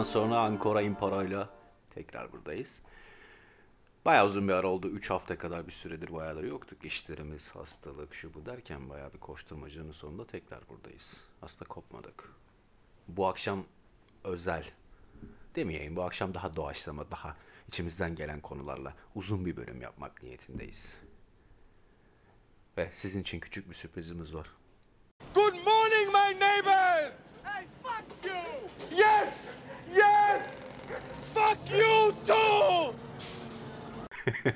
Aradan sonra Ankara İmpara'yla tekrar buradayız. Bayağı uzun bir ara oldu. 3 hafta kadar bir süredir bayağıları yoktuk. İşlerimiz, hastalık, şu bu derken bayağı bir koşturmacanın sonunda tekrar buradayız. Aslında kopmadık. Bu akşam özel demeyeyim. Bu akşam daha doğaçlama, daha içimizden gelen konularla uzun bir bölüm yapmak niyetindeyiz. Ve sizin için küçük bir sürprizimiz var. Good morning, my neighbors! Hey, fuck you! Yes! Yes! Fuck you too!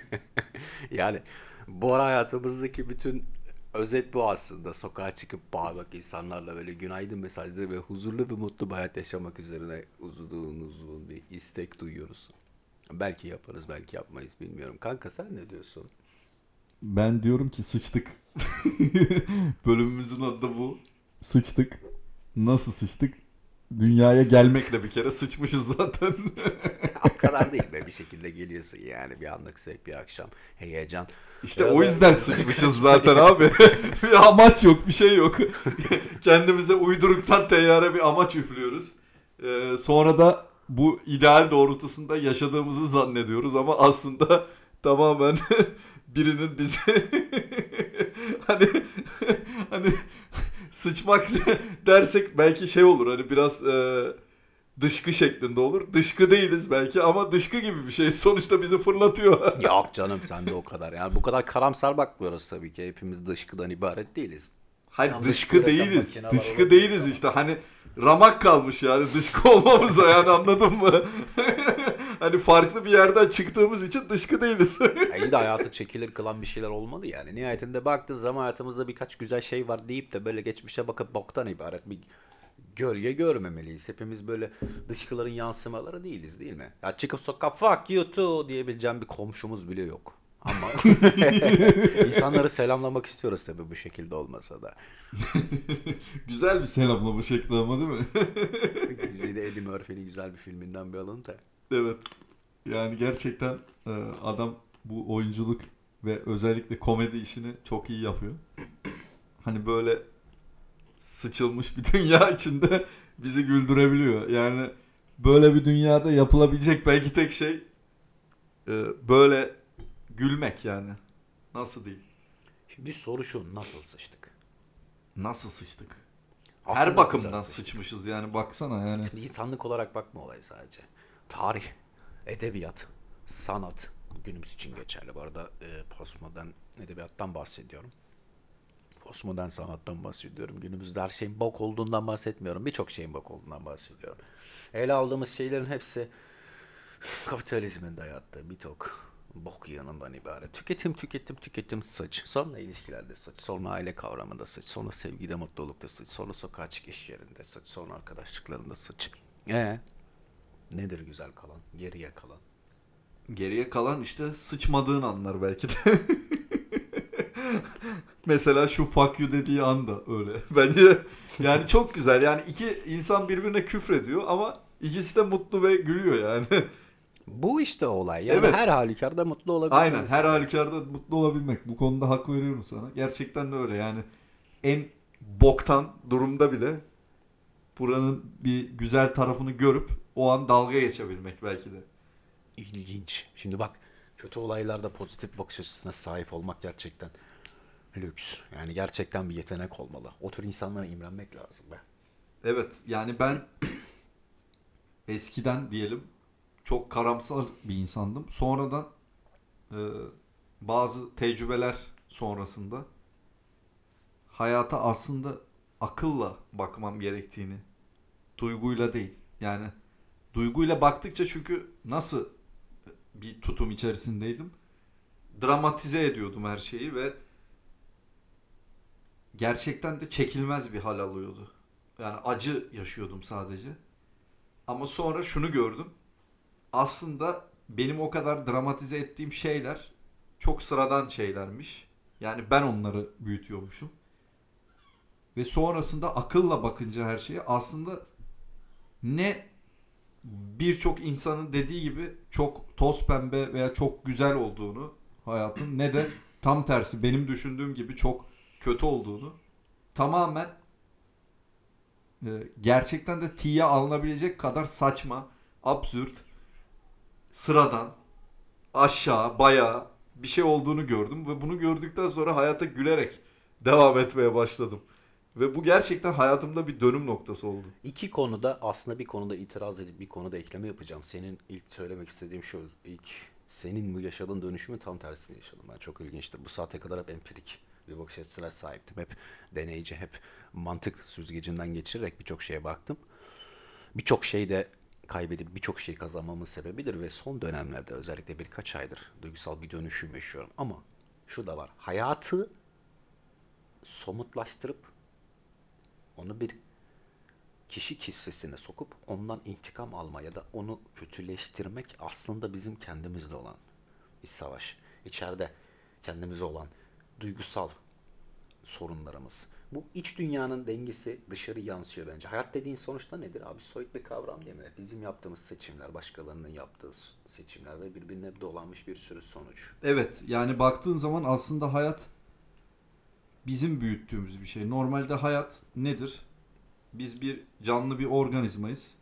Yani bu ara hayatımızdaki bütün özet bu aslında. Sokağa çıkıp bağırmak insanlarla böyle günaydın mesajları ve huzurlu ve mutlu bir hayat yaşamak üzerine uzun uzun bir istek duyuyoruz. Belki yaparız belki yapmayız bilmiyorum. Kanka sen ne diyorsun? Ben diyorum ki sıçtık. Bölümümüzün adı da bu. Sıçtık. Nasıl sıçtık? Dünyaya gelmekle bir kere sıçmışız zaten. o kadar değil be bir şekilde geliyorsun yani bir anlık zevk bir akşam heyecan. İşte Ya o yüzden sıçmışız zaten abi. bir amaç yok, bir şey yok. Kendimize uyduruktan teyyare bir amaç üflüyoruz. Ee, sonra da bu ideal doğrultusunda yaşadığımızı zannediyoruz ama aslında tamamen birinin bize hani hani sıçmak dersek belki şey olur hani biraz e, dışkı şeklinde olur. Dışkı değiliz belki ama dışkı gibi bir şey. Sonuçta bizi fırlatıyor. Yok canım sen de o kadar. Yani bu kadar karamsar bakmıyoruz tabii ki. Hepimiz dışkıdan ibaret değiliz. Hayır Tam dışkı değiliz. Dışkı değiliz ama. işte. Hani ramak kalmış yani dışkı olmamıza yani anladın mı? Hani farklı bir yerden çıktığımız için dışkı değiliz. Ya iyi de hayatı çekilir kılan bir şeyler olmalı yani. Nihayetinde baktığın zaman hayatımızda birkaç güzel şey var deyip de böyle geçmişe bakıp boktan ibaret bir gölge görmemeliyiz. Hepimiz böyle dışkıların yansımaları değiliz değil mi? Ya çıkıp sokağa fuck you too diyebileceğim bir komşumuz bile yok. Ama insanları selamlamak istiyoruz tabii bu şekilde olmasa da. Güzel bir selamlama şekli ama değil mi? Güzide Eddie Murphy'nin güzel bir filminden bir alıntı. Evet. Yani gerçekten e, adam bu oyunculuk ve özellikle komedi işini çok iyi yapıyor. Hani böyle sıçılmış bir dünya içinde bizi güldürebiliyor. Yani böyle bir dünyada yapılabilecek belki tek şey e, böyle gülmek yani. Nasıl değil? Şimdi soru şu nasıl sıçtık? Nasıl sıçtık? Aslında Her bakımdan sıçmışız yani baksana yani. Şimdi insanlık olarak bakma olay sadece. Tarih, edebiyat, sanat günümüz için geçerli. Bu arada e, postmodern edebiyattan bahsediyorum. Postmodern sanattan bahsediyorum. Günümüzde her şeyin bok olduğundan bahsetmiyorum. Birçok şeyin bok olduğundan bahsediyorum. Ele aldığımız şeylerin hepsi kapitalizmin dayattığı birçok bok yanından ibaret. Tüketim, tüketim, tüketim, sıç. Sonra ilişkilerde sıç. Sonra aile kavramında sıç. Sonra sevgide, mutlulukta sıç. Sonra sokağa çık iş yerinde sıç. Sonra arkadaşlıklarında sıç. Ee, nedir güzel kalan? Geriye kalan. Geriye kalan işte sıçmadığın anlar belki de. Mesela şu fuck you dediği anda öyle. Bence yani çok güzel. Yani iki insan birbirine küfrediyor ama ikisi de mutlu ve gülüyor yani. Bu işte olay. Yani Evet. her halükarda mutlu olabiliriz. Aynen her halükarda mutlu olabilmek. Bu konuda hak veriyorum sana. Gerçekten de öyle yani. En boktan durumda bile buranın bir güzel tarafını görüp o an dalga geçebilmek belki de. İlginç. Şimdi bak kötü olaylarda pozitif bakış açısına sahip olmak gerçekten lüks. Yani gerçekten bir yetenek olmalı. O tür insanlara imrenmek lazım be. Evet yani ben eskiden diyelim çok karamsar bir insandım. Sonradan e, bazı tecrübeler sonrasında hayata aslında akılla bakmam gerektiğini, duyguyla değil. Yani duyguyla baktıkça çünkü nasıl bir tutum içerisindeydim. Dramatize ediyordum her şeyi ve gerçekten de çekilmez bir hal alıyordu. Yani acı yaşıyordum sadece. Ama sonra şunu gördüm. Aslında benim o kadar dramatize ettiğim şeyler çok sıradan şeylermiş. Yani ben onları büyütüyormuşum. Ve sonrasında akılla bakınca her şeye aslında ne birçok insanın dediği gibi çok toz pembe veya çok güzel olduğunu hayatın ne de tam tersi benim düşündüğüm gibi çok kötü olduğunu tamamen e, gerçekten de tiye alınabilecek kadar saçma, absürt, sıradan, aşağı, bayağı bir şey olduğunu gördüm ve bunu gördükten sonra hayata gülerek devam etmeye başladım. Ve bu gerçekten hayatımda bir dönüm noktası oldu. İki konuda aslında bir konuda itiraz edip bir konuda ekleme yapacağım. Senin ilk söylemek istediğim şu ilk senin bu yaşadığın dönüşümü tam tersini yaşadım ben. Çok ilginçtir. Bu saate kadar hep empirik bir bakış açısına sahiptim. Hep deneyici, hep mantık süzgecinden geçirerek birçok şeye baktım. Birçok şeyde kaybedip birçok şey kazanmamın sebebidir ve son dönemlerde özellikle birkaç aydır duygusal bir dönüşüm yaşıyorum. Ama şu da var. Hayatı somutlaştırıp onu bir kişi kisvesine sokup ondan intikam alma ya da onu kötüleştirmek aslında bizim kendimizde olan bir savaş. İçeride kendimize olan duygusal sorunlarımız. Bu iç dünyanın dengesi dışarı yansıyor bence. Hayat dediğin sonuçta nedir? Abi soyut bir kavram değil mi? Bizim yaptığımız seçimler, başkalarının yaptığı seçimler ve birbirine dolanmış bir sürü sonuç. Evet yani baktığın zaman aslında hayat bizim büyüttüğümüz bir şey. Normalde hayat nedir? Biz bir canlı bir organizmayız.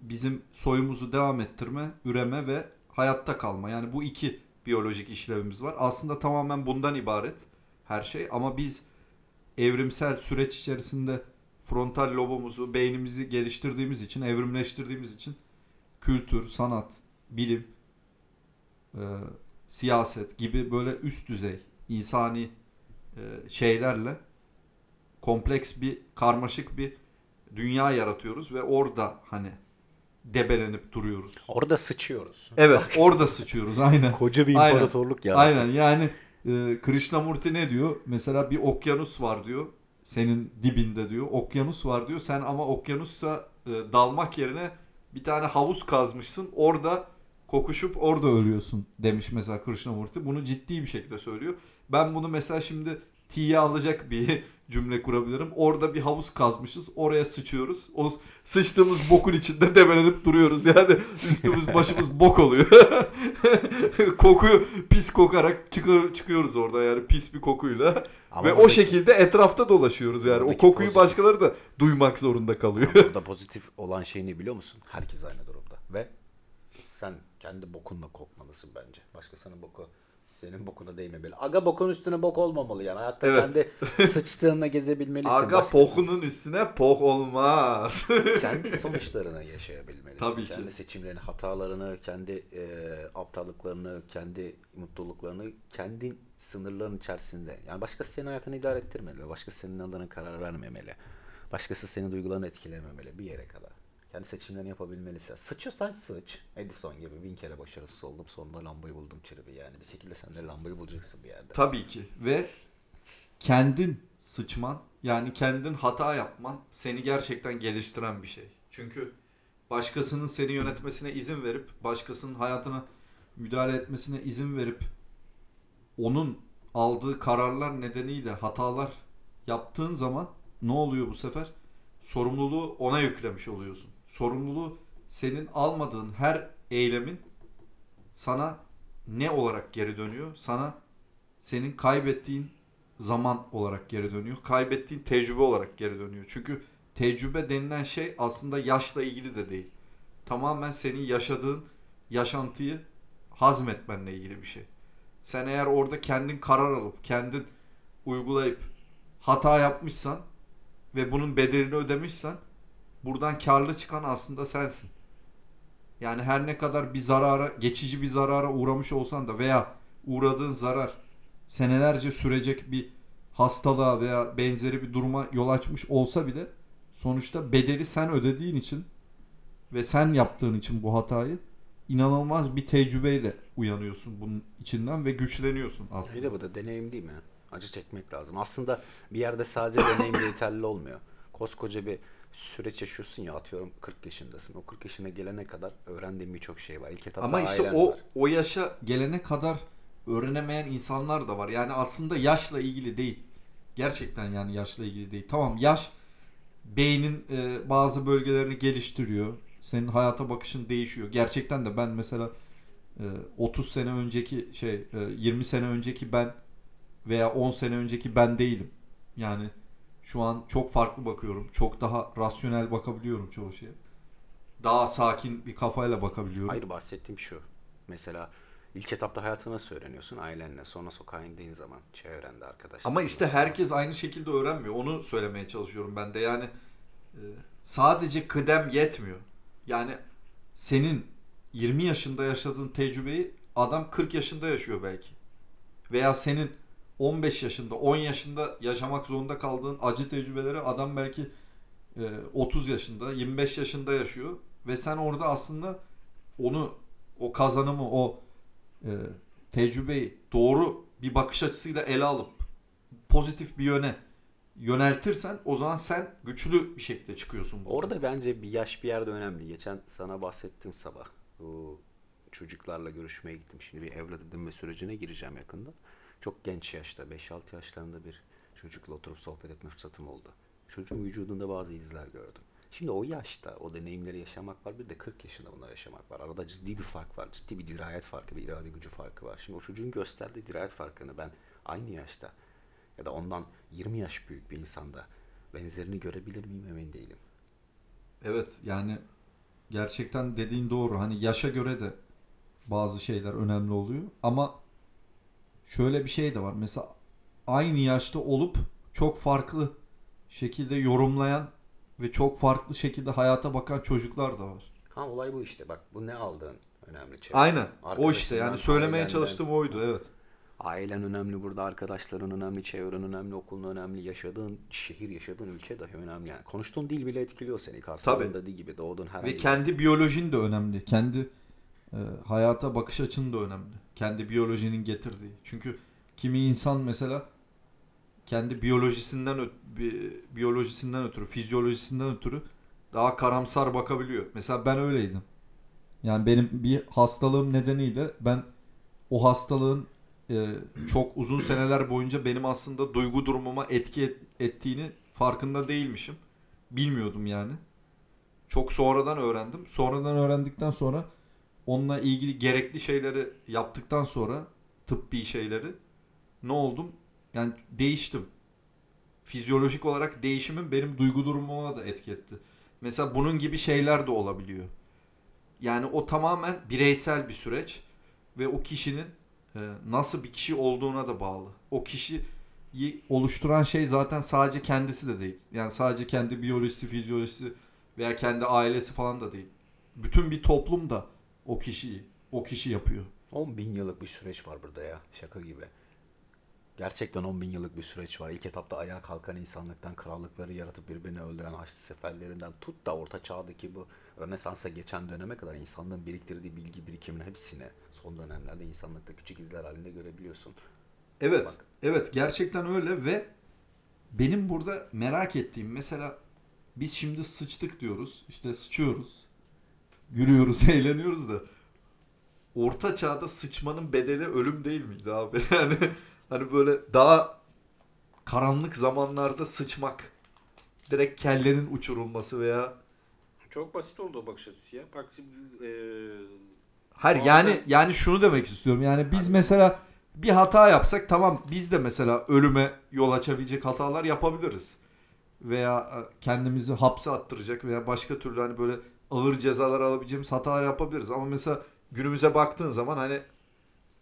Bizim soyumuzu devam ettirme, üreme ve hayatta kalma. Yani bu iki biyolojik işlevimiz var. Aslında tamamen bundan ibaret her şey ama biz evrimsel süreç içerisinde frontal lobumuzu, beynimizi geliştirdiğimiz için, evrimleştirdiğimiz için kültür, sanat, bilim, e, siyaset gibi böyle üst düzey insani şeylerle kompleks bir karmaşık bir dünya yaratıyoruz ve orada hani debelenip duruyoruz. Orada sıçıyoruz. Evet, orada sıçıyoruz aynen. Koca bir imparatorluk ya. Aynen yani e, Krishnamurti ne diyor? Mesela bir okyanus var diyor. Senin dibinde diyor. Okyanus var diyor. Sen ama okyanusa e, dalmak yerine bir tane havuz kazmışsın. Orada kokuşup orada ölüyorsun demiş mesela Krishnamurti. Bunu ciddi bir şekilde söylüyor. Ben bunu mesela şimdi tiye alacak bir cümle kurabilirim. Orada bir havuz kazmışız. Oraya sıçıyoruz. O sıçtığımız bokun içinde debelenip duruyoruz. Yani üstümüz başımız bok oluyor. Kokuyu pis kokarak çıkıyor, çıkıyoruz orada yani pis bir kokuyla. Ama Ve o şekilde etrafta dolaşıyoruz yani. O kokuyu pozitif- başkaları da duymak zorunda kalıyor. Burada pozitif olan şey ne biliyor musun? Herkes aynı durumda. Ve sen kendi bokunla kokmalısın bence. Başkasının boku senin bokuna değmemeli. Aga bokun üstüne bok olmamalı yani. Hayatta Evet. kendi sıçtığınla gezebilmelisin. Aga Başka- pokunun üstüne pok olmaz. kendi sonuçlarını yaşayabilmelisin. Tabii ki. Kendi seçimlerini, hatalarını, kendi e, aptallıklarını, kendi mutluluklarını kendi sınırların içerisinde. Yani başkası senin hayatını idare ettirmeli. Başkası senin adına karar vermemeli. Başkası senin duygularını etkilememeli bir yere kadar. Kendi seçimlerini yapabilmelisin. Sıçıyorsan sıç. Edison gibi bin kere başarısız oldum. Sonunda lambayı buldum çırpı yani. Bir şekilde sen de lambayı bulacaksın bir yerde. Tabii ki ve kendin sıçman yani kendin hata yapman seni gerçekten geliştiren bir şey. Çünkü başkasının seni yönetmesine izin verip başkasının hayatına müdahale etmesine izin verip onun aldığı kararlar nedeniyle hatalar yaptığın zaman ne oluyor bu sefer? Sorumluluğu ona yüklemiş oluyorsun. Sorumluluğu senin almadığın her eylemin sana ne olarak geri dönüyor? Sana senin kaybettiğin zaman olarak geri dönüyor. Kaybettiğin tecrübe olarak geri dönüyor. Çünkü tecrübe denilen şey aslında yaşla ilgili de değil. Tamamen senin yaşadığın yaşantıyı hazmetmenle ilgili bir şey. Sen eğer orada kendin karar alıp kendin uygulayıp hata yapmışsan ve bunun bedelini ödemişsen buradan karlı çıkan aslında sensin. Yani her ne kadar bir zarara, geçici bir zarara uğramış olsan da veya uğradığın zarar senelerce sürecek bir hastalığa veya benzeri bir duruma yol açmış olsa bile sonuçta bedeli sen ödediğin için ve sen yaptığın için bu hatayı inanılmaz bir tecrübeyle uyanıyorsun bunun içinden ve güçleniyorsun Bir aslında. de bu da deneyim değil mi? Acı çekmek lazım. Aslında bir yerde sadece deneyim de yeterli olmuyor. Koskoca bir süreç yaşıyorsun ya atıyorum 40 yaşındasın. O 40 yaşına gelene kadar öğrendiğin birçok şey var. İlk etapta Ama işte o var. o yaşa gelene kadar öğrenemeyen insanlar da var. Yani aslında yaşla ilgili değil. Gerçekten yani yaşla ilgili değil. Tamam yaş beynin e, bazı bölgelerini geliştiriyor. Senin hayata bakışın değişiyor. Gerçekten de ben mesela e, 30 sene önceki şey e, 20 sene önceki ben veya 10 sene önceki ben değilim. Yani Şu an çok farklı bakıyorum. Çok daha rasyonel bakabiliyorum çoğu şeye. Daha sakin bir kafayla bakabiliyorum. Hayır bahsettiğim şu. Mesela ilk etapta hayatı nasıl öğreniyorsun? Ailenle. Sonra sokağa indiğin zaman çevrende arkadaşlar. Ama işte herkes aynı şekilde öğrenmiyor. Onu söylemeye çalışıyorum ben de. Yani e, sadece kıdem yetmiyor. Yani senin 20 yaşında yaşadığın tecrübeyi adam 40 yaşında yaşıyor belki. Veya senin 15 yaşında, 10 yaşında yaşamak zorunda kaldığın acı tecrübeleri adam belki e, 30 yaşında, 25 yaşında yaşıyor ve sen orada aslında onu o kazanımı, o e, tecrübeyi doğru bir bakış açısıyla ele alıp pozitif bir yöne yöneltirsen o zaman sen güçlü bir şekilde çıkıyorsun buradan. Orada bence bir yaş bir yerde önemli. Geçen sana bahsettim sabah. Bu çocuklarla görüşmeye gittim. Şimdi bir evlat edinme sürecine gireceğim yakında. Çok genç yaşta, 5-6 yaşlarında bir çocukla oturup sohbet etme fırsatım oldu. Çocuğun vücudunda bazı izler gördüm. Şimdi o yaşta o deneyimleri yaşamak var. Bir de 40 yaşında bunları yaşamak var. Arada ciddi bir fark var. Ciddi bir dirayet farkı, bir irade gücü farkı var. Şimdi o çocuğun gösterdiği dirayet farkını ben aynı yaşta ya da ondan 20 yaş büyük bir insanda benzerini görebilir miyim emin değilim. Evet yani gerçekten dediğin doğru. Hani yaşa göre de bazı şeyler önemli oluyor. Ama şöyle bir şey de var. Mesela aynı yaşta olup çok farklı şekilde yorumlayan ve çok farklı şekilde hayata bakan çocuklar da var. Ha olay bu işte bak bu ne aldığın önemli. Çevre. Aynen. O işte yani söylemeye ailenden. çalıştığım oydu evet. Ailen önemli burada, arkadaşların önemli, çevren önemli, okulun önemli, yaşadığın şehir, yaşadığın ülke dahi önemli. Yani konuştuğun dil bile etkiliyor seni. Karsal'ın dediği gibi doğduğun herhangi Ve kendi biyolojin de önemli. Kendi e, hayata bakış açın da önemli. Kendi biyolojinin getirdiği. Çünkü kimi insan mesela kendi biyolojisinden bi- biyolojisinden ötürü, fizyolojisinden ötürü daha karamsar bakabiliyor. Mesela ben öyleydim. Yani benim bir hastalığım nedeniyle ben o hastalığın e, çok uzun seneler boyunca benim aslında duygu durumuma etki et- ettiğini farkında değilmişim. Bilmiyordum yani. Çok sonradan öğrendim. Sonradan öğrendikten sonra onunla ilgili gerekli şeyleri yaptıktan sonra tıbbi şeyleri ne oldum? Yani değiştim. Fizyolojik olarak değişimim benim duygu durumuma da etki etti. Mesela bunun gibi şeyler de olabiliyor. Yani o tamamen bireysel bir süreç ve o kişinin e, nasıl bir kişi olduğuna da bağlı. O kişiyi oluşturan şey zaten sadece kendisi de değil. Yani sadece kendi biyolojisi, fizyolojisi veya kendi ailesi falan da değil. Bütün bir toplum da o kişiyi, o kişi yapıyor. 10 bin yıllık bir süreç var burada ya. Şaka gibi. Gerçekten 10 bin yıllık bir süreç var. İlk etapta ayağa kalkan insanlıktan krallıkları yaratıp birbirini öldüren Haçlı seferlerinden tut da Orta Çağ'daki bu Rönesans'a geçen döneme kadar insanlığın biriktirdiği bilgi birikiminin hepsini son dönemlerde insanlıkta küçük izler halinde görebiliyorsun. Evet, Bak. evet gerçekten öyle ve benim burada merak ettiğim mesela biz şimdi sıçtık diyoruz, işte sıçıyoruz, gülüyoruz, eğleniyoruz da orta çağda sıçmanın bedeli ölüm değil miydi abi? Yani hani böyle daha karanlık zamanlarda sıçmak, direkt kellerin uçurulması veya Çok basit oldu o bakış açısı ya. Bak şimdi Hayır Bazen- yani yani şunu demek istiyorum. Yani biz mesela bir hata yapsak tamam biz de mesela ölüme yol açabilecek hatalar yapabiliriz. Veya e, kendimizi hapse attıracak veya başka türlü hani böyle ağır cezalar alabileceğimiz hatalar yapabiliriz. Ama mesela günümüze baktığın zaman hani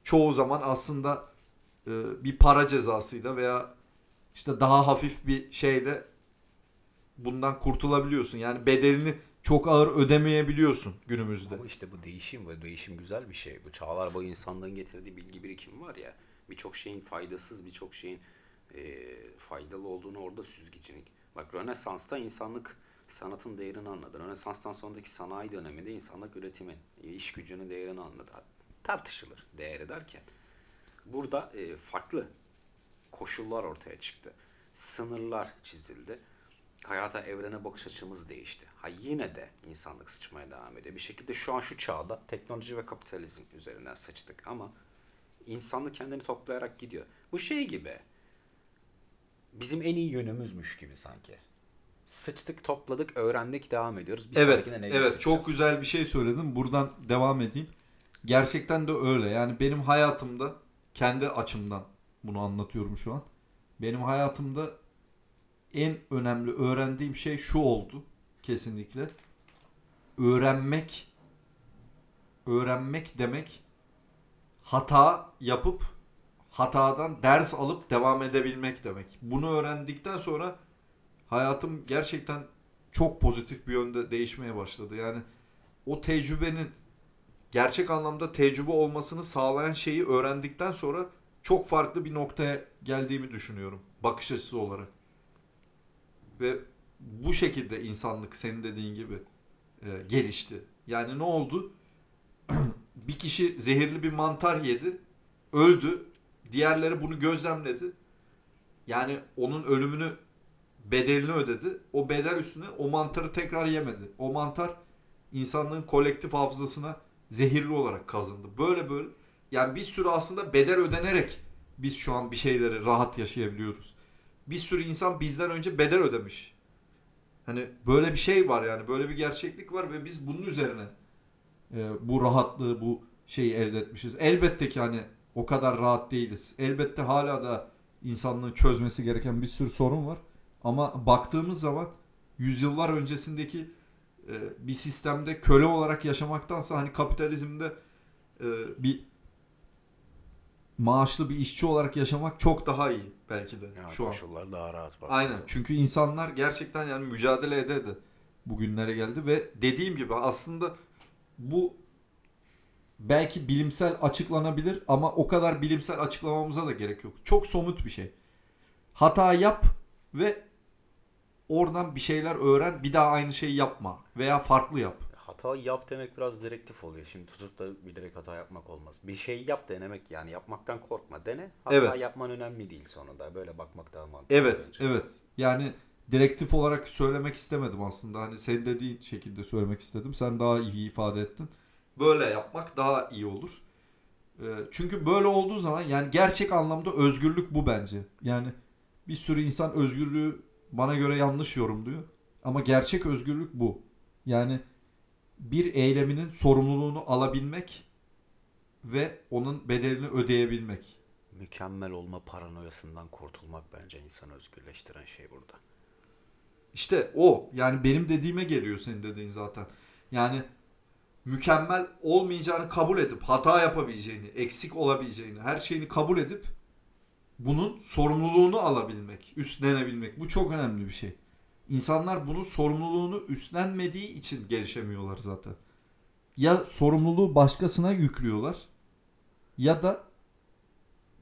çoğu zaman aslında e, bir para cezasıyla veya işte daha hafif bir şeyle bundan kurtulabiliyorsun. Yani bedelini çok ağır ödemeyebiliyorsun günümüzde. Ama işte bu değişim ve değişim güzel bir şey. Bu çağlar boyu insanlığın getirdiği bilgi birikimi var ya. Birçok şeyin faydasız, birçok şeyin e, faydalı olduğunu orada süzgecilik. Bak Rönesans'ta insanlık sanatın değerini anladı. Rönesans'tan sonraki sanayi döneminde insanlık üretimin, e, iş gücünün değerini anladı. Tartışılır değeri derken. Burada e, farklı koşullar ortaya çıktı. Sınırlar çizildi. Hayata, evrene bakış açımız değişti. Ha yine de insanlık sıçmaya devam ediyor. Bir şekilde şu an şu çağda teknoloji ve kapitalizm üzerinden sıçtık ama insanlık kendini toplayarak gidiyor. Bu şey gibi. Bizim en iyi yönümüzmüş gibi sanki. Sıçtık, topladık, öğrendik, devam ediyoruz. Bir Evet, neyle evet çok güzel bir şey söyledin. Buradan devam edeyim. Gerçekten de öyle. Yani benim hayatımda kendi açımdan bunu anlatıyorum şu an. Benim hayatımda en önemli öğrendiğim şey şu oldu kesinlikle. Öğrenmek öğrenmek demek hata yapıp hatadan ders alıp devam edebilmek demek. Bunu öğrendikten sonra hayatım gerçekten çok pozitif bir yönde değişmeye başladı. Yani o tecrübenin gerçek anlamda tecrübe olmasını sağlayan şeyi öğrendikten sonra çok farklı bir noktaya geldiğimi düşünüyorum bakış açısı olarak. Ve bu şekilde insanlık senin dediğin gibi e, gelişti. Yani ne oldu? bir kişi zehirli bir mantar yedi, öldü. Diğerleri bunu gözlemledi. Yani onun ölümünü bedelini ödedi. O bedel üstüne o mantarı tekrar yemedi. O mantar insanlığın kolektif hafızasına zehirli olarak kazındı. Böyle böyle yani bir sürü aslında bedel ödenerek biz şu an bir şeyleri rahat yaşayabiliyoruz. Bir sürü insan bizden önce bedel ödemiş. Hani böyle bir şey var yani böyle bir gerçeklik var ve biz bunun üzerine e, bu rahatlığı bu şeyi elde etmişiz. Elbette ki hani o kadar rahat değiliz. Elbette hala da insanlığın çözmesi gereken bir sürü sorun var. Ama baktığımız zaman yüzyıllar öncesindeki e, bir sistemde köle olarak yaşamaktansa hani kapitalizmde e, bir maaşlı bir işçi olarak yaşamak çok daha iyi belki de Yani şu an. koşullar daha rahat. Aynen. zaman. Çünkü insanlar gerçekten yani mücadele ede ede bugünlere geldi ve dediğim gibi aslında bu belki bilimsel açıklanabilir ama o kadar bilimsel açıklamamıza da gerek yok. Çok somut bir şey. Hata yap ve oradan bir şeyler öğren, bir daha aynı şeyi yapma veya farklı yap. Hata yap demek biraz direktif oluyor. Şimdi tutup da bilerek hata yapmak olmaz. Bir şey yap denemek yani yapmaktan korkma. Dene. Hata Evet. yapman önemli değil sonunda. Böyle bakmak daha mantıklı. Evet, bence. evet. Yani direktif olarak söylemek istemedim aslında. Hani senin dediğin şekilde söylemek istedim. Sen daha iyi ifade ettin. Böyle yapmak daha iyi olur. Ee, Çünkü böyle olduğu zaman yani gerçek anlamda özgürlük bu bence. Yani bir sürü insan özgürlüğü bana göre yanlış yorumluyor. Ama gerçek özgürlük bu. Yani bir eyleminin sorumluluğunu alabilmek ve onun bedelini ödeyebilmek. Mükemmel olma paranoyasından kurtulmak bence insanı özgürleştiren şey burada. İşte o. Yani benim dediğime geliyor senin dediğin zaten. Yani mükemmel olmayacağını kabul edip hata yapabileceğini, eksik olabileceğini, her şeyini kabul edip bunun sorumluluğunu alabilmek, üstlenebilmek. Bu çok önemli bir şey. İnsanlar bunun sorumluluğunu üstlenmediği için gelişemiyorlar zaten. Ya sorumluluğu başkasına yüklüyorlar ya da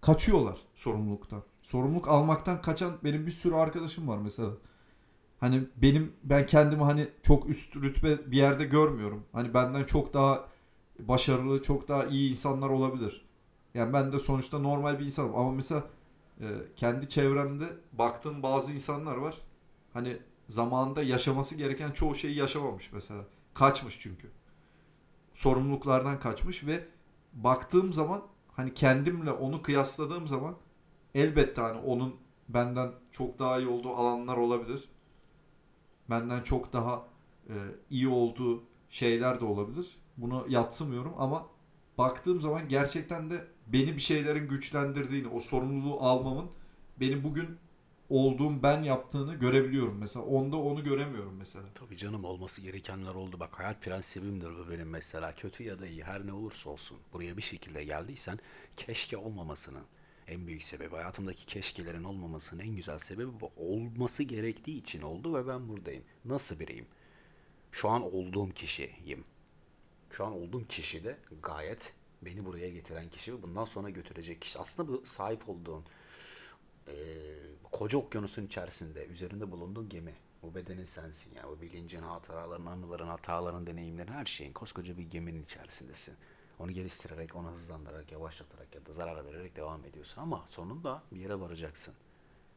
kaçıyorlar sorumluluktan. Sorumluluk almaktan kaçan benim bir sürü arkadaşım var mesela. Hani benim ben kendimi hani çok üst rütbe bir yerde görmüyorum. Hani benden çok daha başarılı, çok daha iyi insanlar olabilir. Yani ben de sonuçta normal bir insanım ama mesela e, kendi çevremde baktığım bazı insanlar var. Hani zamanında yaşaması gereken çoğu şeyi yaşamamış mesela. Kaçmış çünkü. Sorumluluklardan kaçmış ve baktığım zaman hani kendimle onu kıyasladığım zaman elbette hani onun benden çok daha iyi olduğu alanlar olabilir benden çok daha e, iyi olduğu şeyler de olabilir. Bunu yatsımıyorum ama baktığım zaman gerçekten de beni bir şeylerin güçlendirdiğini, o sorumluluğu almamın beni bugün olduğum ben yaptığını görebiliyorum. Mesela onda onu göremiyorum mesela. Tabii canım olması gerekenler oldu. Bak hayat prensibimdir bu benim mesela. Kötü ya da iyi her ne olursa olsun. Buraya bir şekilde geldiysen keşke olmamasının en büyük sebebi. Hayatımdaki keşkelerin olmamasının en güzel sebebi bu. Olması gerektiği için oldu ve ben buradayım. Nasıl biriyim? Şu an olduğum kişiyim. Şu an olduğum kişi de gayet beni buraya getiren kişi ve bundan sonra götürecek kişi. Aslında bu sahip olduğun eee, koca okyanusun içerisinde üzerinde bulunduğun gemi. Bu bedenin sensin ya. O bilincin, hatıraların, anıların, hataların, deneyimlerin her şeyin koskoca bir geminin içerisindesin. Onu geliştirerek, onu hızlandırarak, yavaşlatarak ya da zarar vererek devam ediyorsun. Ama sonunda bir yere varacaksın.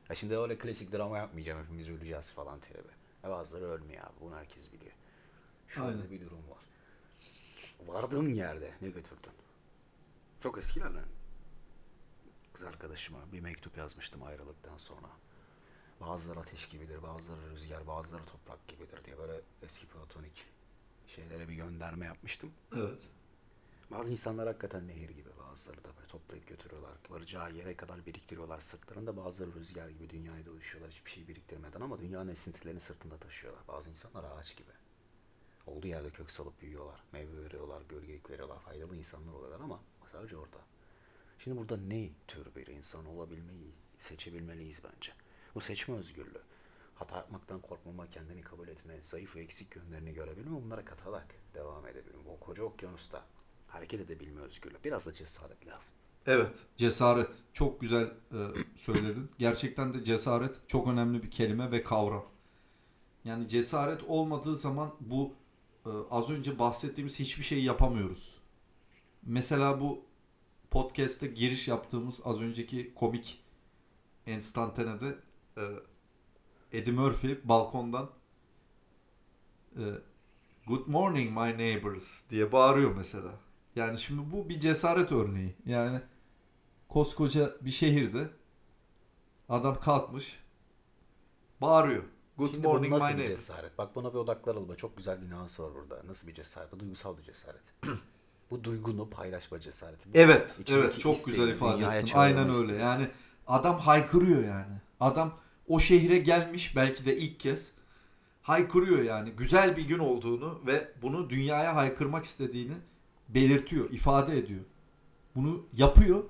Ya şimdi öyle klasik drama yapmayacağım. Hepimiz öleceğiz falan tebe. Ya bazıları ölmüyor abi. Bunu herkes biliyor. Şöyle Aynen. bir durum var. Vardığın yerde ne götürdün? Çok eskilerden kız arkadaşıma bir mektup yazmıştım ayrılıktan sonra. Bazıları ateş gibidir, bazıları rüzgar, bazıları toprak gibidir diye böyle eski platonik şeylere bir gönderme yapmıştım. Evet. Bazı insanlar hakikaten nehir gibi, bazı bazıları da böyle toplayıp götürüyorlar. Varacağı yere kadar biriktiriyorlar sırtlarında. Bazıları rüzgar gibi dünyaya dolaşıyorlar hiçbir şey biriktirmeden ama dünyanın esintilerini sırtında taşıyorlar. Bazı insanlar ağaç gibi. Olduğu yerde kök salıp büyüyorlar. Meyve veriyorlar, gölgelik veriyorlar. Faydalı insanlar oluyorlar ama sadece orada. Şimdi burada ne tür bir insan olabilmeyi seçebilmeliyiz bence. Bu seçme özgürlüğü. Hata yapmaktan korkmama, kendini kabul etme, zayıf ve eksik yönlerini görebilme, bunlara katarak devam edebilme. Bu koca okyanusta hareket edebilme özgürlüğü. Biraz da cesaret lazım. Evet. Cesaret. Çok güzel e, söyledin. Gerçekten de cesaret çok önemli bir kelime ve kavram. Yani cesaret olmadığı zaman bu e, az önce bahsettiğimiz hiçbir şeyi yapamıyoruz. Mesela bu podcast'te giriş yaptığımız az önceki komik enstantanede e, Eddie Murphy balkondan e, Good morning my neighbors diye bağırıyor mesela. Yani şimdi bu bir cesaret örneği. Yani koskoca bir şehirde adam kalkmış bağırıyor. Good Şimdi morning bu nasıl my bir neighbors. cesaret? Bak buna bir odaklanalım. Çok güzel bir nüans var burada. Nasıl bir cesaret? Bu duygusal bir cesaret. bu duygunu paylaşma cesareti. Evet, İçindeki evet çok isteği güzel ifade ettin. Aynen öyle. Yani adam haykırıyor yani. Adam o şehre gelmiş belki de ilk kez haykırıyor yani. Güzel bir gün olduğunu ve bunu dünyaya haykırmak istediğini belirtiyor, ifade ediyor. Bunu yapıyor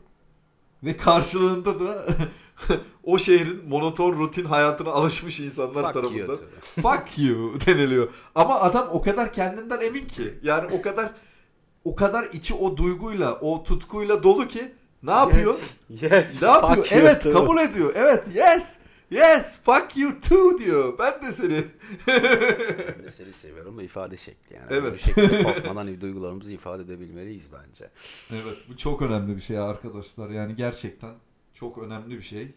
ve karşılığında da o şehrin monoton rutin hayatına alışmış insanlar Fuck tarafından you fuck you deniliyor. Ama adam o kadar kendinden emin ki. Yani o kadar o kadar içi o duyguyla, o tutkuyla dolu ki ne yapıyor? Yes. yes Ne yapıyor? Evet, too. kabul ediyor. Evet, yes. Yes, fuck you too diyor. Ben de seni. Ben de seni seviyorum ve ifade şekli yani. Evet. Bu şekilde korkmadan duygularımızı ifade edebilmeliyiz bence. Evet, bu çok önemli bir şey arkadaşlar. Yani gerçekten çok önemli bir şey.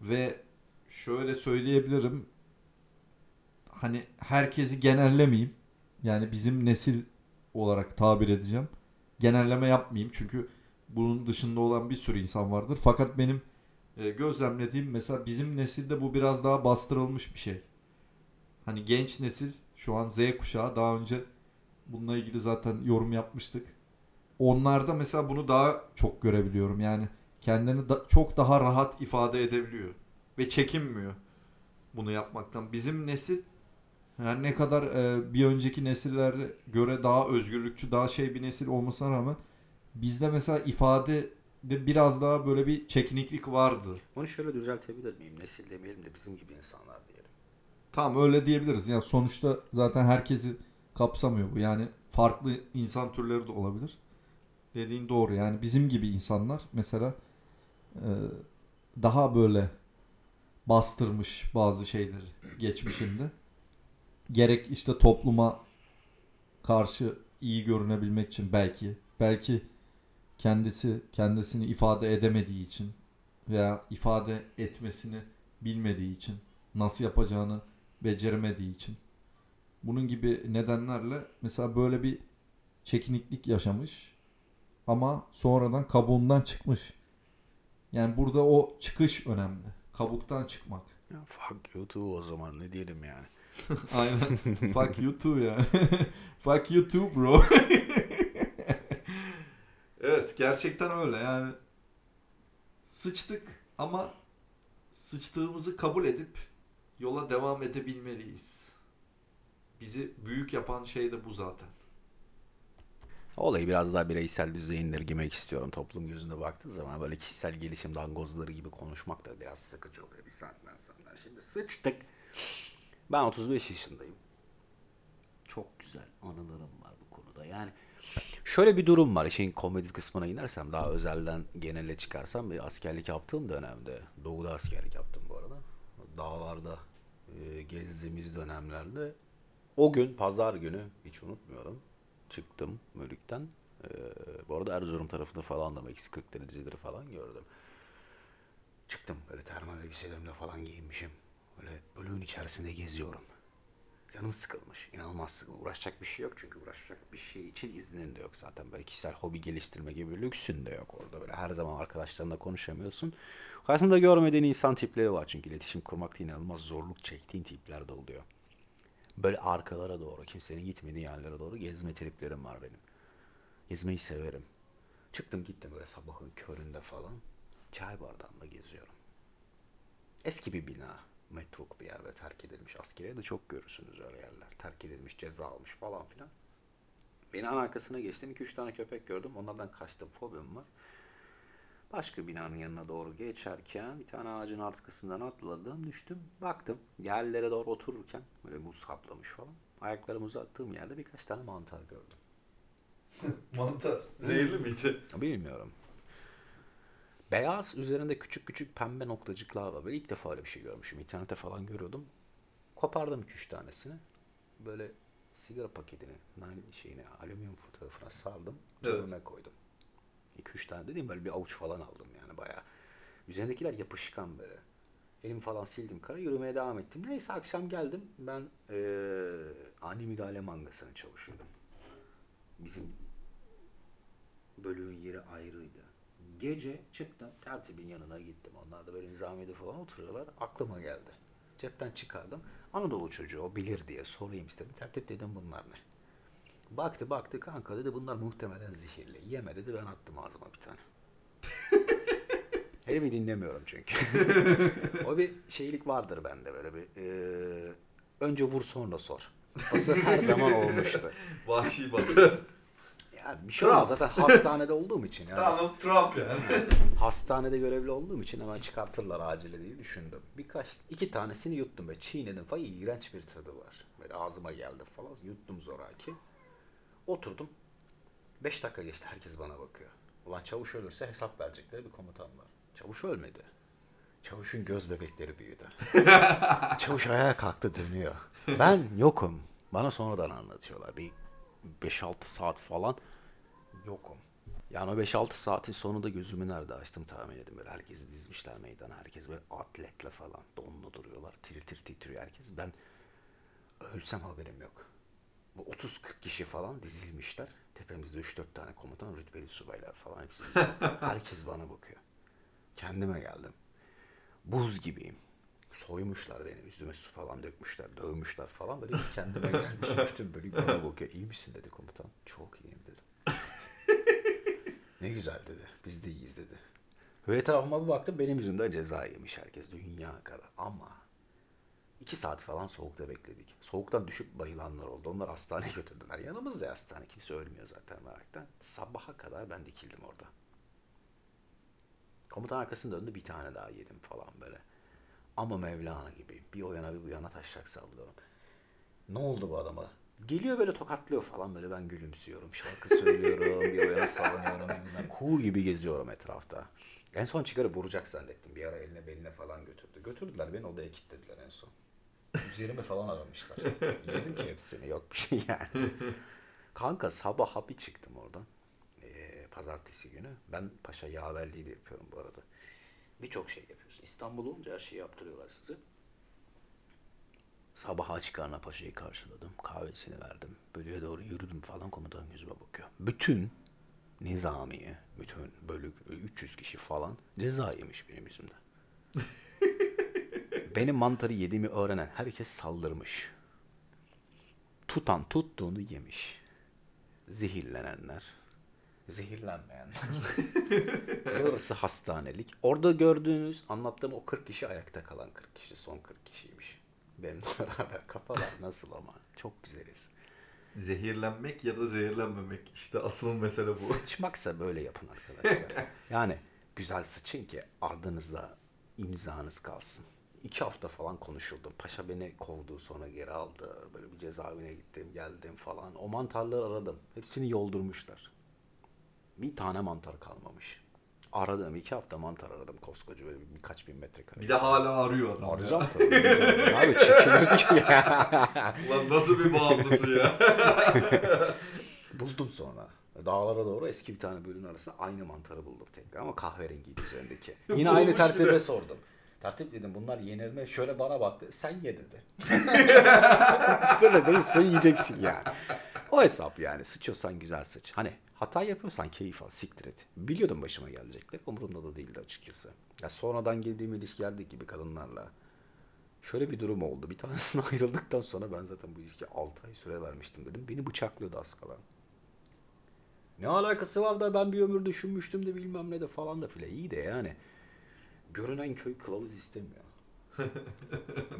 Ve şöyle söyleyebilirim. Hani herkesi genellemeyeyim. Yani bizim nesil olarak tabir edeceğim. Genelleme yapmayayım çünkü bunun dışında olan bir sürü insan vardır. Fakat benim e, gözlemlediğim mesela bizim nesilde bu biraz daha bastırılmış bir şey. Hani genç nesil şu an Z kuşağı daha önce bununla ilgili zaten yorum yapmıştık. Onlarda mesela bunu daha çok görebiliyorum. Yani kendini da, çok daha rahat ifade edebiliyor ve çekinmiyor bunu yapmaktan. Bizim nesil her ne kadar e, bir önceki nesillere göre daha özgürlükçü, daha şey bir nesil olmasına rağmen bizde mesela ifade de biraz daha böyle bir çekiniklik vardı. Bunu şöyle düzeltebilir miyim? Nesil demeyelim de bizim gibi insanlar diyelim. Tamam öyle diyebiliriz. Yani sonuçta zaten herkesi kapsamıyor bu. Yani farklı insan türleri de olabilir. Dediğin doğru. Yani bizim gibi insanlar mesela e, daha böyle bastırmış bazı şeyleri geçmişinde. Gerek işte topluma karşı iyi görünebilmek için belki belki kendisi kendisini ifade edemediği için veya ifade etmesini bilmediği için nasıl yapacağını beceremediği için bunun gibi nedenlerle mesela böyle bir çekiniklik yaşamış ama sonradan kabuğundan çıkmış. Yani burada o çıkış önemli. Kabuktan çıkmak. Ya fuck you too o zaman ne diyelim yani. Aynen. Fuck you too yani. Fuck you too bro. evet gerçekten öyle yani. Sıçtık ama sıçtığımızı kabul edip yola devam edebilmeliyiz. Bizi büyük yapan şey de bu zaten. Olayı biraz daha bireysel düzeye indirgemek istiyorum. Toplum gözünde baktığı zaman böyle kişisel gelişim dangozları gibi konuşmak da biraz sıkıcı oluyor bir saatten sonra. Şimdi sıçtık. Ben 35 yaşındayım. Çok güzel anılarım var bu konuda. Yani şöyle bir durum var. İşin komedi kısmına inersem daha özelden genele çıkarsam bir askerlik yaptığım dönemde. Doğuda askerlik yaptım bu arada. Dağlarda e, gezdiğimiz dönemlerde o gün pazar günü hiç unutmuyorum. Çıktım Mölük'ten. Ee, bu arada Erzurum tarafında falan da eksi 40 dereceleri falan gördüm. Çıktım böyle termal elbiselerimle falan giyinmişim. Böyle bölüğün içerisinde geziyorum. Canım sıkılmış. inanılmaz sıkılmış. Uğraşacak bir şey yok çünkü uğraşacak bir şey için iznin de yok zaten. Böyle kişisel hobi geliştirme gibi lüksün de yok orada. Böyle her zaman arkadaşlarınla konuşamıyorsun. Hayatımda görmediğin insan tipleri var çünkü iletişim kurmakta inanılmaz zorluk çektiğin tipler de oluyor. Böyle arkalara doğru, kimsenin gitmediği yerlere doğru gezme triplerim var benim. Gezmeyi severim. Çıktım gittim böyle sabahın köründe falan. Çay bardağında geziyorum. Eski bir bina. Metruk bir yer ve terk edilmiş. Askeriye de çok görürsünüz öyle yerler. Terk edilmiş, ceza almış falan filan. Binanın arkasına geçtim. 2-3 tane köpek gördüm. Onlardan kaçtım. Fobim var. Başka binanın yanına doğru geçerken bir tane ağacın arkasından atladım, düştüm. Baktım yerlere doğru otururken böyle buz kaplamış falan. Ayaklarımı uzattığım yerde birkaç tane mantar gördüm. Mantar. Zehirli miydi? Bilmiyorum. Beyaz üzerinde küçük küçük pembe noktacıklar var. Böyle ilk defa öyle bir şey görmüşüm. İnternette falan görüyordum. Kopardım 2-3 tanesini. Böyle sigara paketini, nane şeyine, alüminyum fotoğrafına sardım. Evet. Cebime koydum. 2-3 tane dediğim böyle bir avuç falan aldım yani bayağı. Üzerindekiler yapışkan böyle. Elim falan sildim kara yürümeye devam ettim. Neyse akşam geldim. Ben eee ani müdahale mangasının çalışıyordum. Bizim bölüğün yeri ayrıydı. Gece çıktım tertibin yanına gittim. Onlar da böyle nizamiyede falan oturuyorlar. Aklıma geldi. Cepten çıkardım. Anadolu çocuğu o bilir diye sorayım istedim. Tertip dedim bunlar ne? Baktı baktı kanka dedi bunlar muhtemelen zehirli. Yeme dedi ben attım ağzıma bir tane. Herifi dinlemiyorum çünkü. o bir şeylik vardır bende böyle bir. eee, önce vur sonra sor. Kafası her zaman olmuştu. Vahşi batı. Ya bir şey olmaz zaten hastanede olduğum için. Yani. Donald Trump yani. Hastanede görevli olduğum için hemen çıkartırlar acile diye düşündüm. Birkaç, iki tanesini yuttum ve çiğnedim falan. İğrenç bir tadı var. Böyle ağzıma geldi falan. Yuttum zoraki. Oturdum. Beş dakika geçti herkes bana bakıyor. Ulan çavuş ölürse hesap verecekleri bir komutan var. Çavuş ölmedi. Çavuşun göz bebekleri büyüdü. Çavuş ayağa kalktı dönüyor. Ben yokum. Bana sonradan anlatıyorlar. Bir 5-6 saat falan yokum. Yani o 5-6 saatin sonunda gözümü nerede açtım tahmin edin. Böyle herkesi dizmişler meydana. Herkes böyle atletle falan donlu duruyorlar. Tir tir titriyor herkes. Ben ölsem haberim yok. Bu 30-40 kişi falan dizilmişler. Tepemizde 3-4 tane komutan, rütbeli subaylar falan hepsi. Herkes bana bakıyor. Kendime geldim. Buz gibiyim. Soymuşlar beni. Üstüme su falan dökmüşler. Dövmüşler falan. Böyle kendime gelmişim. Bütün böyle bana bakıyor. İyi misin dedi komutan. Çok iyiyim dedim. Ne güzel dedi. Biz de iyiyiz dedi. Ve etrafıma bir baktım. Benim yüzümden ceza yemiş herkes. Dünya kadar. Ama iki saat falan soğukta bekledik. Soğuktan düşüp bayılanlar oldu. Onlar hastaneye götürdüler. Yanımızda hastane. Kimse ölmüyor zaten meraktan. Sabaha kadar ben dikildim orada. Komutan arkasında döndü bir tane daha yedim falan böyle. Ama Mevlana gibi bir o yana bir bu yana taşacak sallıyorum. Ne oldu bu adama? Geliyor böyle tokatlıyor falan böyle ben gülümsüyorum. Şarkı söylüyorum bir o yana sallanıyorum. Kuğu gibi geziyorum etrafta. En son çıkarıp vuracak zannettim. Bir ara eline beline falan götürdü. Götürdüler beni odaya kilitlediler en son. Üzerimi falan aramışlar. Yedim ki hepsini yok bir şey yani. Kanka sabah bir çıktım oradan. Ee, pazartesi günü. Ben paşa yaverliği de yapıyorum bu arada. Birçok şey yapıyorsun. İstanbul olunca her şeyi yaptırıyorlar size. Sabah aç karnına paşayı karşıladım. Kahvesini verdim. Bölüğe doğru yürüdüm falan komutan yüzüme bakıyor. Bütün nizamiye, bütün bölük 300 kişi falan ceza yemiş benim yüzümden. benim mantarı yediğimi öğrenen herkes saldırmış. Tutan tuttuğunu yemiş. Zehirlenenler, zehirlenmeyenler. Yarısı hastanelik. Orada gördüğünüz, anlattığım o 40 kişi ayakta kalan 40 kişi, son 40 kişiymiş. Benimle beraber kafalar nasıl ama çok güzeliz. Zehirlenmek ya da zehirlenmemek. İşte asıl mesele bu. Sıçmaksa böyle yapın arkadaşlar. Yani güzel sıçın ki ardınızda imzanız kalsın. İki hafta falan konuşuldum. Paşa beni kovdu sonra geri aldı. Böyle bir cezaevine gittim geldim falan. O mantarları aradım. Hepsini yoldurmuşlar. Bir tane mantar kalmamış. Aradım iki hafta mantar aradım koskoca böyle bir- birkaç bin metrekare. Bir de hala arıyor adam. ya. Arayacağım tabii. arayacağım. Abi çekilir ki ya. Lan nasıl bir bağımlısı ya? Buldum sonra. Dağlara doğru eski bir tane bölünün arasında aynı mantarı buldum tekrar ama kahverengiydi üzerindeki. Yine aynı tertibe sordum. Tertip dedim bunlar yenir mi? Şöyle bana baktı. Sen ye dedi. Sen dedi sen yiyeceksin yani. O hesap yani. Sıçıyorsan güzel sıç. Hani hata yapıyorsan keyif al. Siktir et. Biliyordum başıma gelecekler. Umurumda da değildi açıkçası. Ya sonradan girdiğim ilişkilerdeki gibi kadınlarla. Şöyle bir durum oldu. Bir tanesine ayrıldıktan sonra ben zaten bu ilişkiye 6 ay süre vermiştim dedim. Beni bıçaklıyordu az kalan. Ne alakası var da ben bir ömür düşünmüştüm de bilmem ne de falan da filan. İyi de yani. Görünen köy kılavuz istemiyor.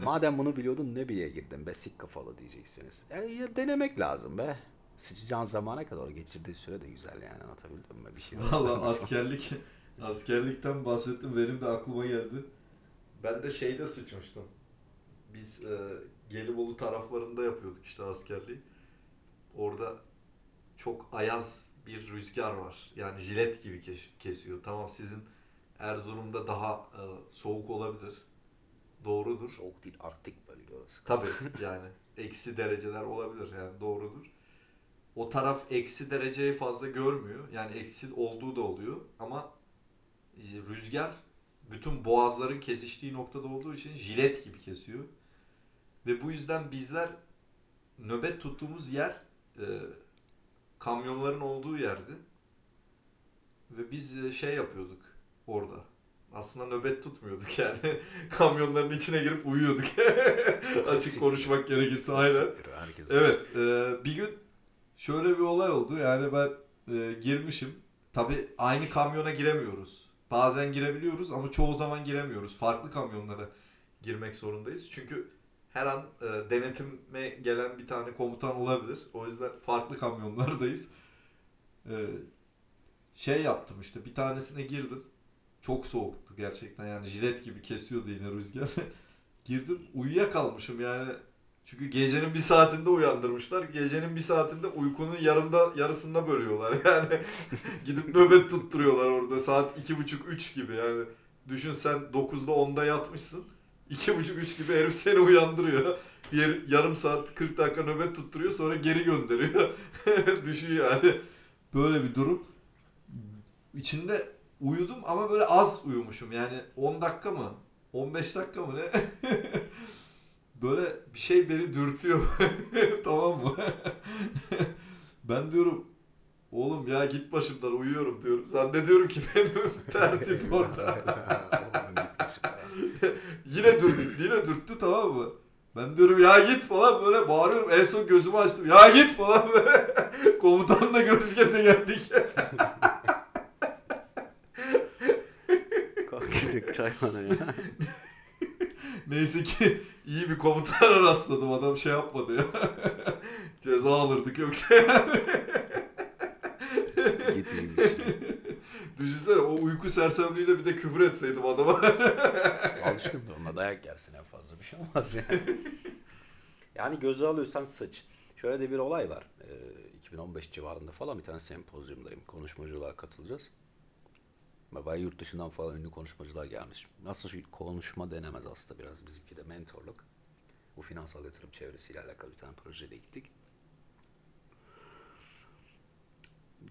Madem bunu biliyordun ne bileye girdin be sik kafalı diyeceksiniz. E, ya denemek lazım be. Sıçacağın zamana kadar o geçirdiği süre de güzel yani anlatabildim mi? Bir şey Valla askerlik askerlikten bahsettim benim de aklıma geldi. Ben de şeyde sıçmıştım. Biz e, Gelibolu taraflarında yapıyorduk işte askerliği. Orada çok ayaz bir rüzgar var. Yani jilet gibi kes- kesiyor. Tamam sizin Erzurum'da daha e, soğuk olabilir. Doğrudur. Soğuk değil Arktik bölge orası. Tabii yani eksi dereceler olabilir yani doğrudur. O taraf eksi dereceyi fazla görmüyor. Yani eksi olduğu da oluyor ama e, rüzgar bütün boğazların kesiştiği noktada olduğu için jilet gibi kesiyor. Ve bu yüzden bizler nöbet tuttuğumuz yer e, kamyonların olduğu yerdi. Ve biz e, şey yapıyorduk orada. Aslında nöbet tutmuyorduk yani. Kamyonların içine girip uyuyorduk. Açık konuşmak gerekirse aynen. Evet, e, bir gün şöyle bir olay oldu. Yani ben e, girmişim. Tabii aynı kamyona giremiyoruz. Bazen girebiliyoruz ama çoğu zaman giremiyoruz. Farklı kamyonlara girmek zorundayız. Çünkü her an e, denetime gelen bir tane komutan olabilir. O yüzden farklı kamyonlardayız. E, şey yaptım işte bir tanesine girdim. Çok soğuktu gerçekten yani jilet gibi kesiyordu yine rüzgar. girdim uyuyakalmışım yani çünkü gecenin bir saatinde uyandırmışlar. Gecenin bir saatinde uykunun yarında yarısında bölüyorlar. Yani gidip nöbet tutturuyorlar orada. Saat iki buçuk üç gibi yani. Düşün sen 9'da 10'da yatmışsın. iki buçuk üç gibi herif seni uyandırıyor. Bir yarım saat 40 dakika nöbet tutturuyor sonra geri gönderiyor. Düşün yani. Böyle bir durum. İçinde uyudum ama böyle az uyumuşum. Yani 10 dakika mı? 15 dakika mı ne? böyle bir şey beni dürtüyor. tamam mı? ben diyorum oğlum ya git başımdan uyuyorum diyorum. Zannediyorum ki benim tertip orada. yine dürttü, yine dürttü tamam mı? Ben diyorum ya git falan böyle bağırıyorum. En son gözümü açtım. Ya git falan böyle. Komutanla göz göze geldik. Kalk gidecek çaymana ya. Neyse ki iyi bir komutana rastladım. Adam şey yapmadı ya. Ceza alırdık yoksa yani. Bir şey. Düşünsene o uyku sersemliğiyle bir de küfür etseydim adama. Alışkın da onunla dayak yersin en fazla bir şey olmaz yani. yani göze alıyorsan sıç. Şöyle de bir olay var. Ee, 2015 civarında falan bir tane sempozyumdayım. Konuşmacılığa katılacağız. Bayağı yurt dışından falan ünlü konuşmacılar gelmiş. Nasıl konuşma denemez aslında biraz bizimki de mentorluk. Bu finansal yatırım çevresiyle alakalı bir tane projeyle gittik.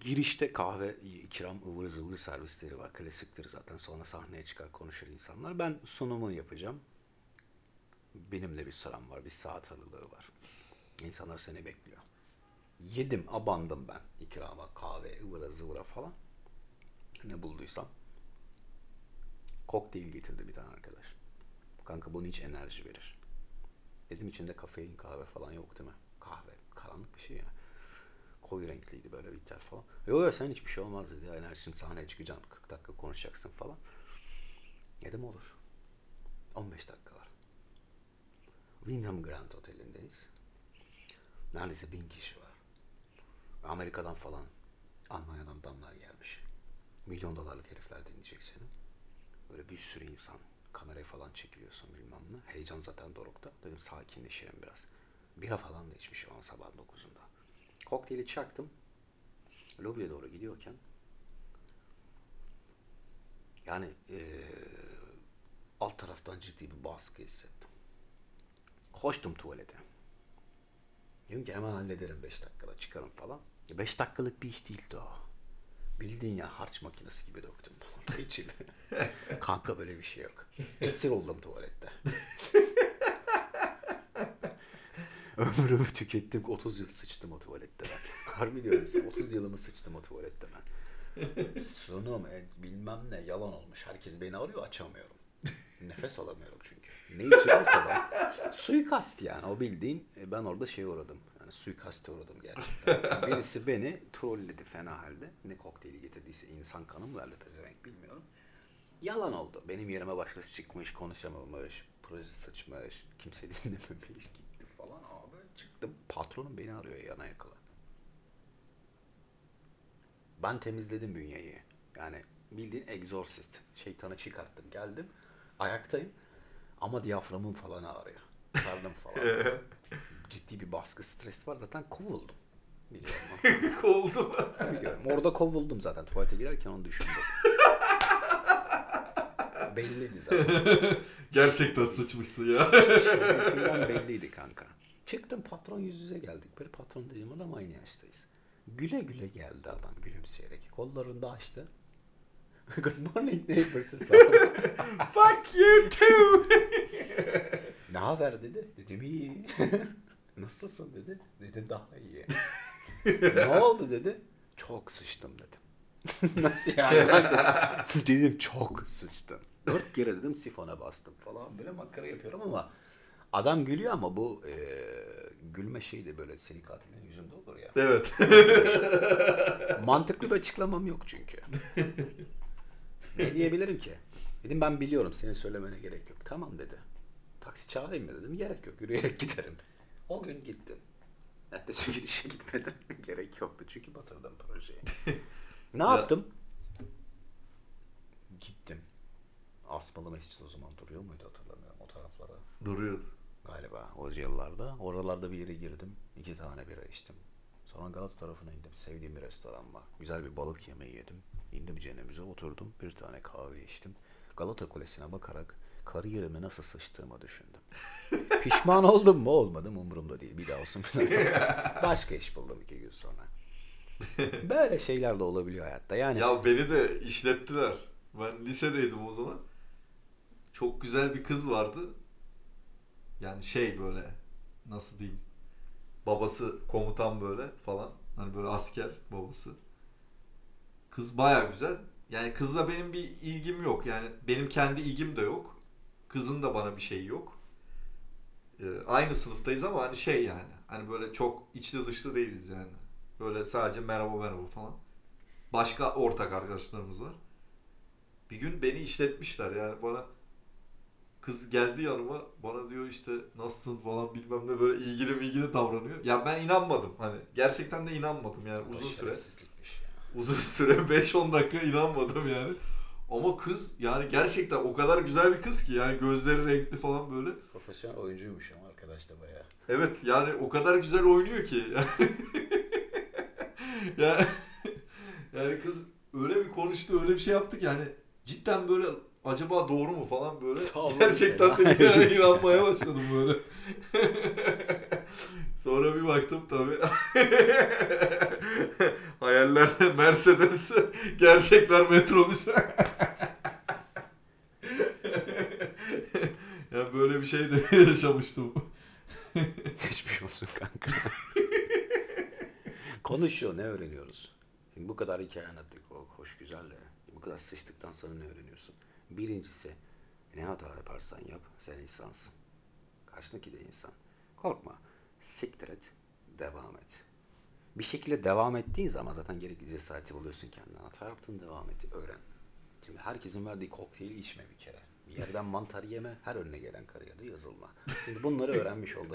Girişte kahve ikram ıvır zıvır servisleri var. Klasiktir zaten. Sonra sahneye çıkar konuşur insanlar. Ben sunumu yapacağım. Benimle bir sıram var. Bir saat aralığı var. İnsanlar seni bekliyor. Yedim, abandım ben ikrama, kahve, ıvıra zıvıra falan. Ne bulduysam. Kokteyl getirdi bir tane arkadaş. Kanka bunun hiç enerji verir. Dedim içinde kafein kahve falan yok değil mi? Kahve, karanlık bir şey ya. Koyu renkliydi böyle bitter falan. Yok yok sen hiçbir şey olmaz dedi. Yani şimdi sahneye çıkacaksın 40 dakika konuşacaksın falan. Dedim olur. 15 dakika var. Wyndham Grand Oteli'ndeyiz. Neredeyse bin kişi var. Amerika'dan falan anlayan adamlar gelmiş. Milyon dolarlık herifler dinleyecek seni. Böyle bir sürü insan. Kameraya falan çekiliyorsun bilmem ne. Heyecan zaten dorukta. Dedim sakinleşelim biraz. Bira falan da içmişim o sabah 9'unda. Kokteyli çaktım. Lobiye doğru gidiyorken yani eee, alt taraftan ciddi bir baskı hissettim. Koştum tuvalete. Dedim ki hemen hallederim 5 dakikada çıkarım falan. 5 dakikalık bir iş değildi o. Bildiğin ya harç makinesi gibi döktüm ben içimi. Kanka böyle bir şey yok. Esir oldum tuvalette. Ömrümü tükettim. 30 yıl sıçtım o tuvalette ben. Harbi diyorum size 30 yılımı sıçtım o tuvalette ben. Sunum e, bilmem ne yalan olmuş. Herkes beni arıyor açamıyorum. Nefes alamıyorum çünkü. Ne içiyorsa ben. Suikast yani o bildiğin. e, Ben orada şey uğradım. Yani suikaste uğradım gerçekten. Birisi beni trolledi fena halde. Ne kokteyli getirdiyse insan kanı mı verdi pezevenk bilmiyorum. Yalan oldu. Benim yerime başkası çıkmış, konuşamamış, proje sıçmış, kimse dinlememiş, gitti falan abi. Çıktım, patronum beni arıyor yana yakala. Ben temizledim bünyeyi. Yani bildiğin egzorsist. Şeytanı çıkarttım. Geldim. Ayaktayım. Ama diyaframım falan ağrıyor. Karnım falan. Ciddi bir baskı, stres var. Zaten kovuldum. Biliyorum. Kovuldu mu? Biliyorum. Orada kovuldum zaten. Tuvalete girerken onu düşündüm. Belliydi zaten. Gerçekten sıçmışsın ya. Belliydi kanka. Çıktım patron yüz yüze geldik. Böyle patron dediğim adam aynı yaştayız. Güle güle geldi adam gülümseyerek. Kollarını da açtı. Good morning neighbors'ı sağ Fuck you too. Ne haber dedi. Dedim iyi. Nasılsın dedi. Dedim daha iyi. ne oldu dedi. Çok sıçtım dedim. Nasıl yani? Dedim çok sıçtım. Dört kere dedim sifona bastım falan. Böyle makara yapıyorum ama adam gülüyor ama bu e, gülme şeyi de böyle seni katilin yüzünde olur ya. evet. Mantıklı bir açıklamam yok çünkü. ne diyebilirim ki? Dedim ben biliyorum senin söylemene gerek yok. Tamam dedi. Taksi çağırayım mı dedim. Gerek yok yürüyerek giderim. O gün gittim. Ertesi gün işe gitmedim. gerek yoktu çünkü batırdım projeyi. ne yaptım? Gittim. Asmalı Mescid o zaman duruyor muydu hatırlamıyorum o taraflara. Duruyordu. Galiba o yıllarda. Oralarda bir yere girdim. iki tane bira içtim. Sonra Galata tarafına indim. Sevdiğim bir restoran var. Güzel bir balık yemeği yedim. İndim cenemize oturdum. Bir tane kahve içtim. Galata Kulesi'ne bakarak kariyerime nasıl sıçtığımı düşündüm. Pişman oldum mu olmadım umurumda değil. Bir daha olsun. Başka iş buldum iki gün sonra. Böyle şeyler de olabiliyor hayatta. Yani Ya beni de işlettiler. Ben lisedeydim o zaman. Çok güzel bir kız vardı. Yani şey böyle nasıl diyeyim. Babası komutan böyle falan. Hani böyle asker babası. Kız baya güzel. Yani kızla benim bir ilgim yok. Yani benim kendi ilgim de yok. Kızın da bana bir şeyi yok. Ee, aynı sınıftayız ama hani şey yani. Hani böyle çok içli dışlı değiliz yani. Böyle sadece merhaba merhaba falan. Başka ortak arkadaşlarımız var. Bir gün beni işletmişler yani bana kız geldi yanıma bana diyor işte nasılsın falan bilmem ne böyle ilgili ilgili davranıyor. Ya ben inanmadım hani gerçekten de inanmadım yani uzun süre. Uzun süre 5-10 dakika inanmadım yani. Ama kız yani gerçekten o kadar güzel bir kız ki yani gözleri renkli falan böyle. Profesyonel oyuncuymuş ama arkadaş da bayağı. Evet yani o kadar güzel oynuyor ki. yani, yani kız öyle bir konuştu öyle bir şey yaptık yani cidden böyle acaba doğru mu falan böyle. Allah'ım Gerçekten de ya. yani inanmaya başladım böyle. Sonra bir baktım tabii. Hayaller Mercedes, gerçekler metrobüs. ya böyle bir şey de yaşamıştım. Geçmiş olsun kanka. Konuşuyor ne öğreniyoruz? Şimdi bu kadar hikaye anlattık. O hoş güzel de. Bu kadar sıçtıktan sonra ne öğreniyorsun? Birincisi ne hata yaparsan yap sen insansın. Karşındaki de insan. Korkma. Siktir et. Devam et. Bir şekilde devam ettiğin zaman zaten gerekli cesareti buluyorsun kendine. Hata yaptın devam et. Öğren. Şimdi herkesin verdiği kokteyli içme bir kere. Bir yerden mantar yeme, her önüne gelen karıya da yazılma. Şimdi bunları öğrenmiş.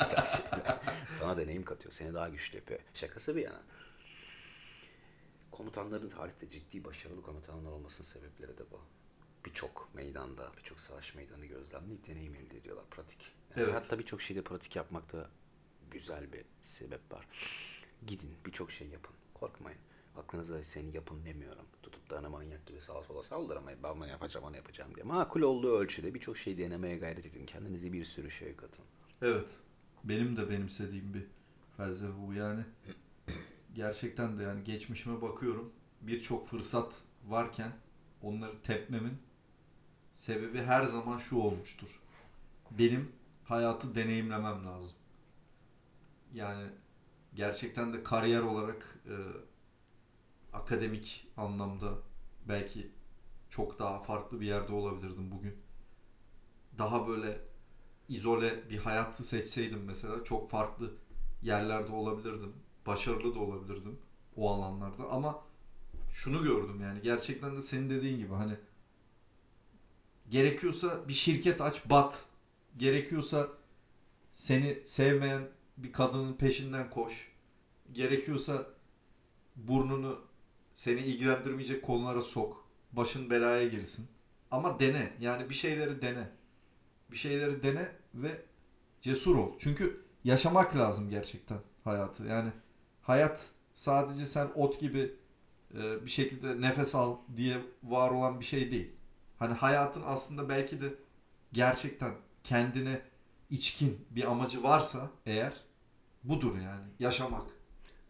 Güzel şeyler. Sana deneyim katıyor, seni daha güçlü yapıyor. Şakası bir yana. Komutanların tarihte ciddi başarılı komutanlar olmasının sebepleri de bu. Birçok meydanda, birçok savaş meydanı gözlemleyip deneyim elde ediyorlar, pratik. Yani Evet. Hatta birçok şeyde pratik yapmakta güzel bir sebep var. Gidin, birçok şey yapın, korkmayın. Aklınıza seni yapın demiyorum. Tutup da hani manyak gibi sağa sola saldırmayın. Ben bunu yapacağım, onu yapacağım diye. Makul olduğu ölçüde birçok şey denemeye gayret edin. Kendinize bir sürü şey katın. Evet. Benim de benimsediğim bir felsefe bu yani. Gerçekten de yani geçmişime bakıyorum. Birçok fırsat varken onları tepmemin sebebi her zaman şu olmuştur. Benim hayatı deneyimlemem lazım. Yani gerçekten de kariyer olarak e, akademik anlamda belki çok daha farklı bir yerde olabilirdim bugün. Daha böyle izole bir hayatı seçseydim mesela çok farklı yerlerde olabilirdim. Başarılı da olabilirdim o alanlarda ama şunu gördüm yani gerçekten de senin dediğin gibi hani gerekiyorsa bir şirket aç bat. Gerekiyorsa seni sevmeyen bir kadının peşinden koş. Gerekiyorsa burnunu seni ilgilendirmeyecek konulara sok. Başın belaya girsin. Ama dene. Yani bir şeyleri dene. Bir şeyleri dene ve cesur ol. Çünkü yaşamak lazım gerçekten hayatı. Yani hayat sadece sen ot gibi e, bir şekilde nefes al diye var olan bir şey değil. Hani hayatın aslında belki de gerçekten kendine içkin bir amacı varsa eğer budur yani yaşamak.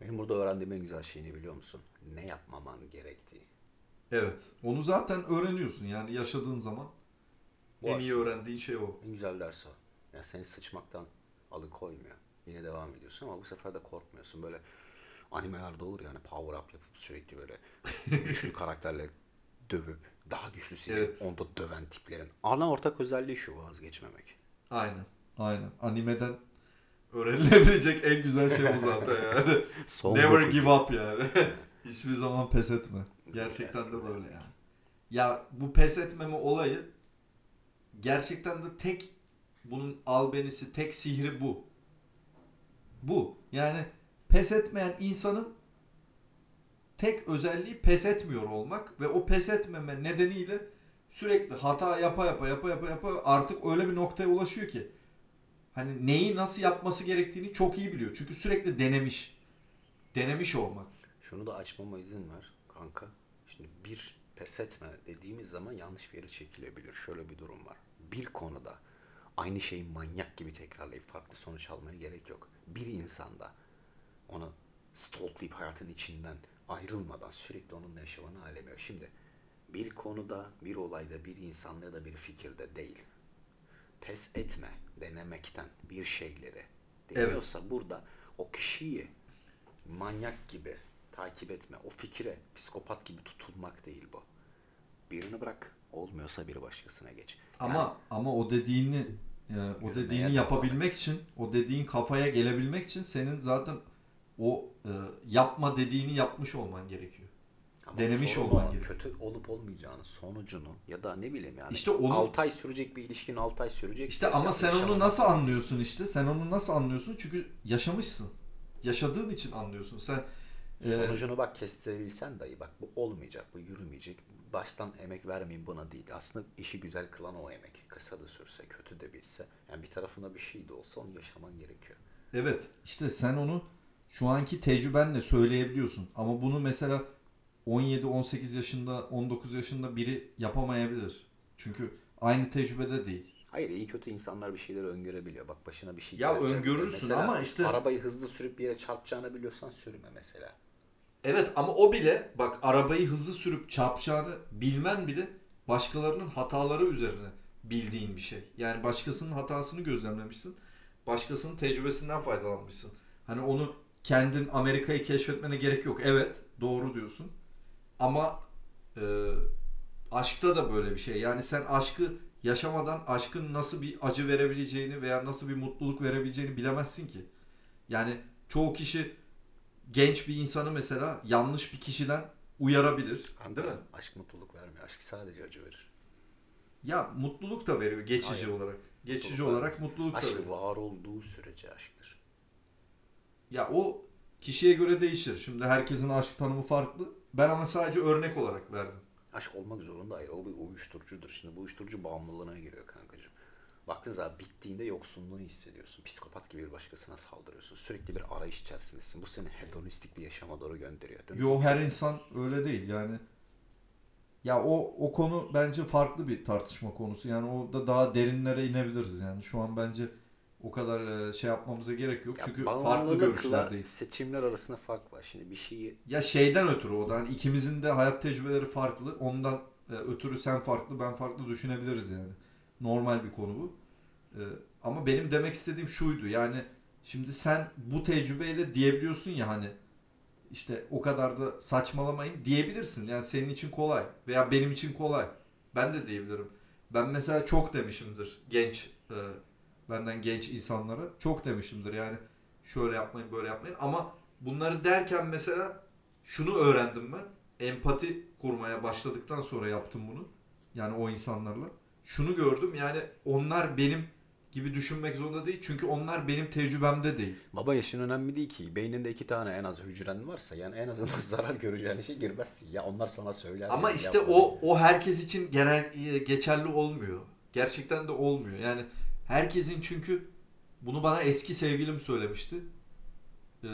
Benim burada öğrendiğim en güzel şey ne biliyor musun? Ne yapmaman gerektiği. Evet. Onu zaten öğreniyorsun yani yaşadığın zaman Bu en iyi öğrendiğin şey o. En güzel ders o. Yani seni sıçmaktan alıkoymuyor. Yine devam ediyorsun ama bu sefer de korkmuyorsun. Böyle animelerde olur yani power up yapıp sürekli böyle güçlü karakterle dövüp daha güçlüsü Evet. onda döven tiplerin. Ana ortak özelliği şu vazgeçmemek. Aynen. Aynen. Animeden öğrenilebilecek en güzel şey bu zaten yani. Son Never give up yani. Hiçbir zaman pes etme. Gerçekten de böyle yani. Ya bu pes etmeme olayı gerçekten de tek bunun albenisi, tek sihri bu. Bu. Yani pes etmeyen insanın tek özelliği pes etmiyor olmak ve o pes etmeme nedeniyle sürekli hata yapa yapa yapa yapa yapa artık öyle bir noktaya ulaşıyor ki hani neyi nasıl yapması gerektiğini çok iyi biliyor. Çünkü sürekli denemiş. Denemiş olmak. Şunu da açmama izin ver kanka. Şimdi bir pes etme dediğimiz zaman yanlış bir yere çekilebilir. Şöyle bir durum var. Bir konuda aynı şeyi manyak gibi tekrarlayıp farklı sonuç almaya gerek yok. Bir insanda onu stalklayıp hayatın içinden ayrılmadan sürekli onunla yaşamanı alemiyor. Şimdi bir konuda, bir olayda, bir insanda ya da bir fikirde değil. Pes etme denemekten bir şeyleri deniyorsa burada o kişiyi manyak gibi takip etme. O fikire psikopat gibi tutulmak değil bu. Birini bırak. Olmuyorsa bir başkasına geç. Ama ama o dediğini e, o dediğini yapabilmek için, o dediğin kafaya gelebilmek için senin zaten o e, yapma dediğini yapmış olman gerekiyor. Ama denemiş olman o, gerekiyor. Kötü olup olmayacağını, sonucunu ya da ne bileyim yani. İşte onu- 6 ay sürecek bir ilişkin 6 ay sürecek. İşte ama sen onu nasıl anlıyorsun işte? Sen onu nasıl anlıyorsun? Çünkü yaşamışsın. Yaşadığın için anlıyorsun. Sen e, Sonucunu bak kestirebilsen dahi bak bu olmayacak, bu yürümeyecek. Baştan emek vermeyin buna değil. Aslında işi güzel kılan o emek. Kısa da sürse, kötü de bitse. Yani bir tarafında bir şey de olsa onu yaşaman gerekiyor. Evet işte sen onu şu anki tecrübenle söyleyebiliyorsun. Ama bunu mesela 17-18 yaşında 19 yaşında biri yapamayabilir. Çünkü aynı tecrübede değil. Hayır iyi kötü insanlar bir şeyleri öngörebiliyor. Bak başına bir şey Ya gelecek. öngörürsün Mesela ama işte- Arabayı hızlı sürüp bir yere çarpacağını biliyorsan sürme mesela. Evet ama o bile bak arabayı hızlı sürüp çarpacağını bilmen bile başkalarının hataları üzerine bildiğin bir şey. Yani başkasının hatasını gözlemlemişsin. Başkasının tecrübesinden faydalanmışsın. Hani onu kendin Amerika'yı keşfetmene gerek yok. Evet doğru diyorsun. Ama e, aşkta da böyle bir şey. Yani sen aşkı yaşamadan aşkın nasıl bir acı verebileceğini veya nasıl bir mutluluk verebileceğini bilemezsin ki. Yani çoğu kişi genç bir insanı mesela yanlış bir kişiden uyarabilir. Kanka, Değil mi? Aşk mutluluk vermiyor. Aşk sadece acı verir. Ya mutluluk da veriyor geçici Hayır. olarak. Geçici Mutluluk olarak vermez. mutluluk da Aşk veriyor. var olduğu sürece aşktır. Ya o kişiye göre değişir. Şimdi herkesin aşk tanımı farklı. Ben ama sadece örnek olarak verdim. Aşk olmak zorunda hayır. O bir uyuşturucudur. Şimdi bu uyuşturucu bağımlılığına giriyor kankacığım. Baktığın zaman bittiğinde yoksunluğunu hissediyorsun. Psikopat gibi bir başkasına saldırıyorsun. Sürekli bir arayış içerisindesin. Bu seni hedonistik bir yaşama doğru gönderiyor. Dönüp Yo her insan öyle değil yani. Ya o o konu bence farklı bir tartışma konusu. Yani orada daha derinlere inebiliriz yani. Şu an bence o kadar e, şey yapmamıza gerek yok. Ya Çünkü farklı görüşlerdeyiz. seçimler arasında fark var. Şimdi bir şeyi Ya şeyden ötürü o da hani ikimizin de hayat tecrübeleri farklı. Ondan e, ötürü sen farklı ben farklı düşünebiliriz yani. Normal bir konu bu. E, ama benim demek istediğim şuydu yani şimdi sen bu tecrübeyle diyebiliyorsun ya hani işte o kadar da saçmalamayın diyebilirsin. Yani senin için kolay veya benim için kolay. Ben de diyebilirim. Ben mesela çok demişimdir genç e, benden genç insanlara çok demişimdir yani Şöyle yapmayın, böyle yapmayın. Ama bunları derken mesela şunu öğrendim ben. Empati kurmaya başladıktan sonra yaptım bunu. Yani o insanlarla. Şunu gördüm yani onlar benim gibi düşünmek zorunda değil. Çünkü onlar benim tecrübemde değil. Baba yaşın önemli değil ki. Beyninde iki tane en az hücren varsa yani en azından zarar göreceğin şey girmezsin. Ya onlar sana söyler. Ama işte o o herkes için genel geçerli olmuyor. Gerçekten de olmuyor. Yani herkesin çünkü bunu bana eski sevgilim söylemişti. Ee,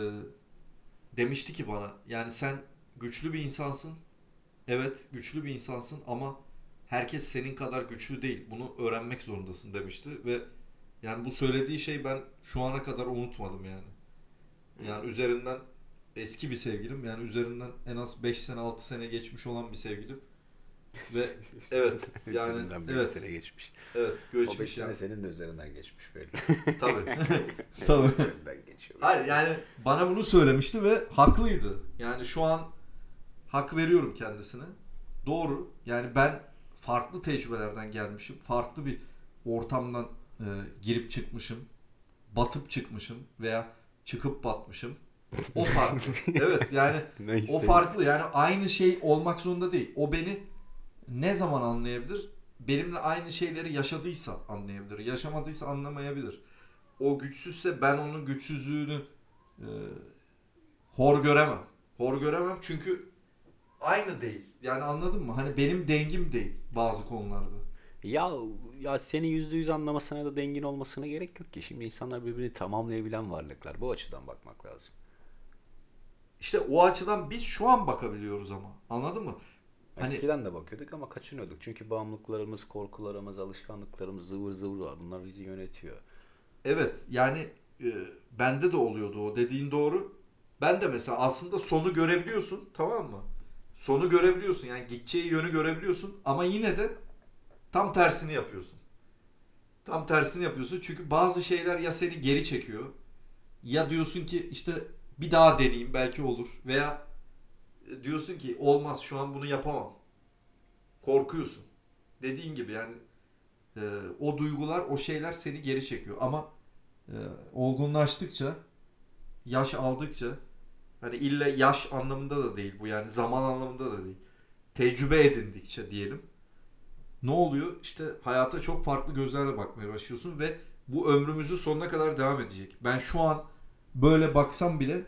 demişti ki bana yani sen güçlü bir insansın. Evet güçlü bir insansın ama herkes senin kadar güçlü değil. Bunu öğrenmek zorundasın demişti ve yani bu söylediği şey ben şu ana kadar unutmadım yani. Yani üzerinden eski bir sevgilim yani üzerinden en az 5 sene 6 sene geçmiş olan bir sevgilim. Ve evet yani evet sene geçmiş. evet O beş göçmüş sene yani. senin de üzerinden geçmiş belli. Tabii. Tabii. Üzerinden geçiyor. Hayır yani bana bunu söylemişti ve haklıydı. Yani şu an hak veriyorum kendisine. Doğru. Yani ben farklı tecrübelerden gelmişim. Farklı bir ortamdan e, girip çıkmışım. Batıp çıkmışım veya çıkıp batmışım. O farklı. evet yani o farklı. Yani aynı şey olmak zorunda değil. O beni ne zaman anlayabilir? Benimle aynı şeyleri yaşadıysa anlayabilir. Yaşamadıysa anlamayabilir. O güçsüzse ben onun güçsüzlüğünü e, hor göremem. Hor göremem çünkü aynı değil. Yani anladın mı? Hani benim dengim değil bazı konularda. Ya ya seni yüzde yüz anlamasına da dengin olmasına gerek yok ki. Şimdi insanlar birbirini tamamlayabilen varlıklar. Bu açıdan bakmak lazım. İşte o açıdan biz şu an bakabiliyoruz ama. Anladın mı? Hani Eskiden de bakıyorduk ama kaçınıyorduk. Çünkü bağımlılıklarımız, korkularımız, alışkanlıklarımız zıvır zıvır var. Bunlar bizi yönetiyor. Evet yani e, bende de oluyordu o dediğin doğru. Ben de mesela aslında sonu görebiliyorsun tamam mı? Sonu görebiliyorsun yani gideceği yönü görebiliyorsun ama yine de tam tersini yapıyorsun. Tam tersini yapıyorsun çünkü bazı şeyler ya seni geri çekiyor ya diyorsun ki işte bir daha deneyeyim belki olur veya diyorsun ki olmaz şu an bunu yapamam. Korkuyorsun. Dediğin gibi yani e, o duygular, o şeyler seni geri çekiyor. Ama e, olgunlaştıkça, yaş aldıkça, hani illa yaş anlamında da değil bu yani zaman anlamında da değil. Tecrübe edindikçe diyelim. Ne oluyor? İşte hayata çok farklı gözlerle bakmaya başlıyorsun ve bu ömrümüzün sonuna kadar devam edecek. Ben şu an böyle baksam bile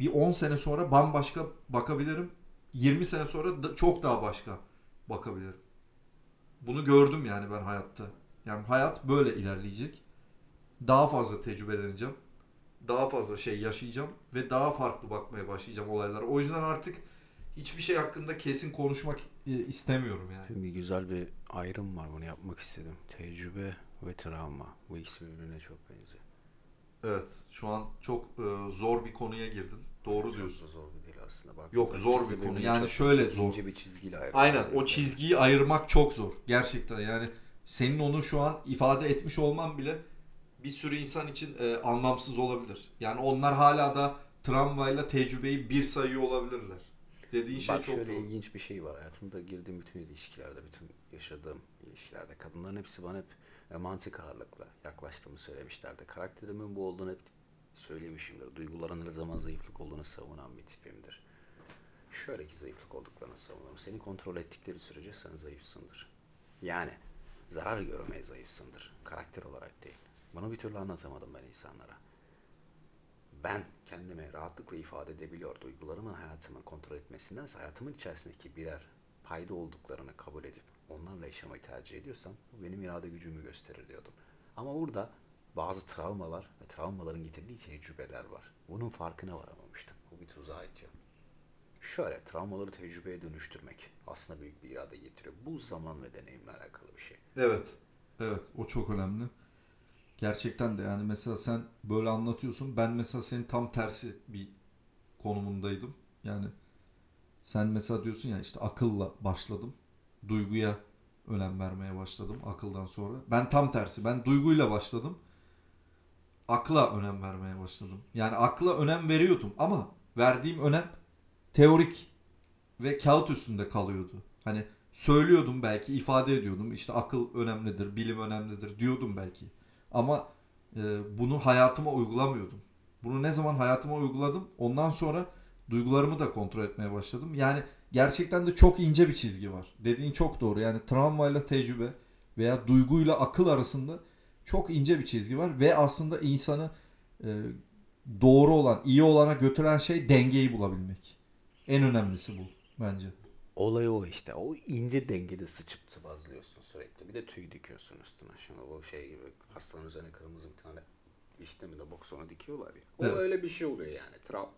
bir 10 sene sonra bambaşka bakabilirim. 20 sene sonra da çok daha başka bakabilirim. Bunu gördüm yani ben hayatta. Yani hayat böyle ilerleyecek. Daha fazla tecrübeleneceğim. Daha fazla şey yaşayacağım ve daha farklı bakmaya başlayacağım olaylara. O yüzden artık hiçbir şey hakkında kesin konuşmak e, istemiyorum yani. Şimdi güzel bir ayrım var. Bunu yapmak istedim. Tecrübe ve travma. Bu ikisi birbirine çok benziyor. Evet, şu an çok e, zor bir konuya girdin. Doğru diyorsun. Çok da zor bir değil aslında. Bak, Yok, zor bir konu. Yani şöyle ince zor. bir çizgiyle ayrılıyor. Aynen o çizgiyi ayırmak çok zor. Gerçekten yani senin onu şu an ifade etmiş olman bile bir sürü insan için e, anlamsız olabilir. Yani onlar hala da travmayla tecrübeyi bir sayıyor olabilirler. Dediğin şey Bak çok şöyle doğru. ilginç bir şey var. Hayatımda girdiğim bütün ilişkilerde, bütün yaşadığım ilişkilerde kadınların hepsi bana hep e, mantık ağırlıkla yaklaştığımı söylemişlerdi. Karakterimin bu olduğunu hep söylemişimdir. Duyguların her zaman zayıflık olduğunu savunan bir tipimdir. Şöyle ki zayıflık olduklarını savunurum. Seni kontrol ettikleri sürece sen zayıfsındır. Yani zarar görmeye zayıfsındır. Karakter olarak değil. Bunu bir türlü anlatamadım ben insanlara ben kendimi rahatlıkla ifade edebiliyor duygularımın hayatımı kontrol etmesindense hayatımın içerisindeki birer payda olduklarını kabul edip onlarla yaşamayı tercih ediyorsam bu benim irade gücümü gösterir diyordum. Ama burada bazı travmalar ve travmaların getirdiği tecrübeler var. Bunun farkına varamamıştım. Bu bir tuzağa itiyor. Şöyle travmaları tecrübeye dönüştürmek aslında büyük bir irade getiriyor. Bu zaman ve deneyimle alakalı bir şey. Evet. Evet o çok önemli. Gerçekten de yani mesela sen böyle anlatıyorsun. Ben mesela senin tam tersi bir konumundaydım. Yani sen mesela diyorsun ya işte akılla başladım. Duyguya önem vermeye başladım akıldan sonra. Ben tam tersi. Ben duyguyla başladım. Akla önem vermeye başladım. Yani akla önem veriyordum ama verdiğim önem teorik ve kağıt üstünde kalıyordu. Hani söylüyordum belki ifade ediyordum. İşte akıl önemlidir, bilim önemlidir diyordum belki. Ama e, bunu hayatıma uygulamıyordum. Bunu ne zaman hayatıma uyguladım ondan sonra duygularımı da kontrol etmeye başladım. Yani gerçekten de çok ince bir çizgi var. Dediğin çok doğru. Yani travmayla tecrübe veya duyguyla akıl arasında çok ince bir çizgi var ve aslında insanı e, doğru olan, iyi olana götüren şey dengeyi bulabilmek. En önemlisi bu bence. Olay o işte. O ince dengede sıçıp sıvazlıyorsun sürekli. Bir de tüy dikiyorsun üstüne. Şimdi bu şey gibi hastanın üzerine kırmızı bir tane işte mi de boksona dikiyorlar ya. O Evet. öyle bir şey oluyor yani. Travma,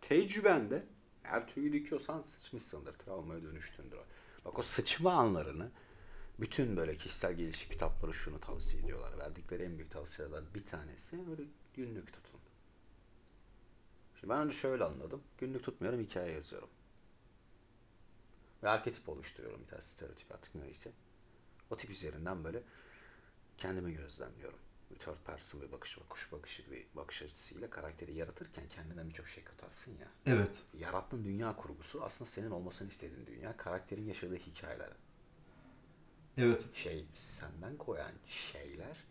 tecrübende eğer tüyü dikiyorsan sıçmışsındır. Travmaya dönüştüğündür. o. Bak o sıçma anlarını bütün böyle kişisel gelişim kitapları şunu tavsiye ediyorlar. Verdikleri en büyük tavsiyelerden bir tanesi böyle günlük tutun. Şimdi ben önce şöyle anladım. Günlük tutmuyorum, hikaye yazıyorum. Ve arketip oluşturuyorum bir tane stereotip artık neyse. O tip üzerinden böyle kendimi gözlemliyorum. Bir third person bir bakış, kuş bakışı bir bakış açısıyla karakteri yaratırken kendinden birçok şey katarsın ya. Evet. Yarattığın dünya kurgusu aslında senin olmasını istediğin dünya. Karakterin yaşadığı hikayeler. Evet. Şey senden koyan şeyler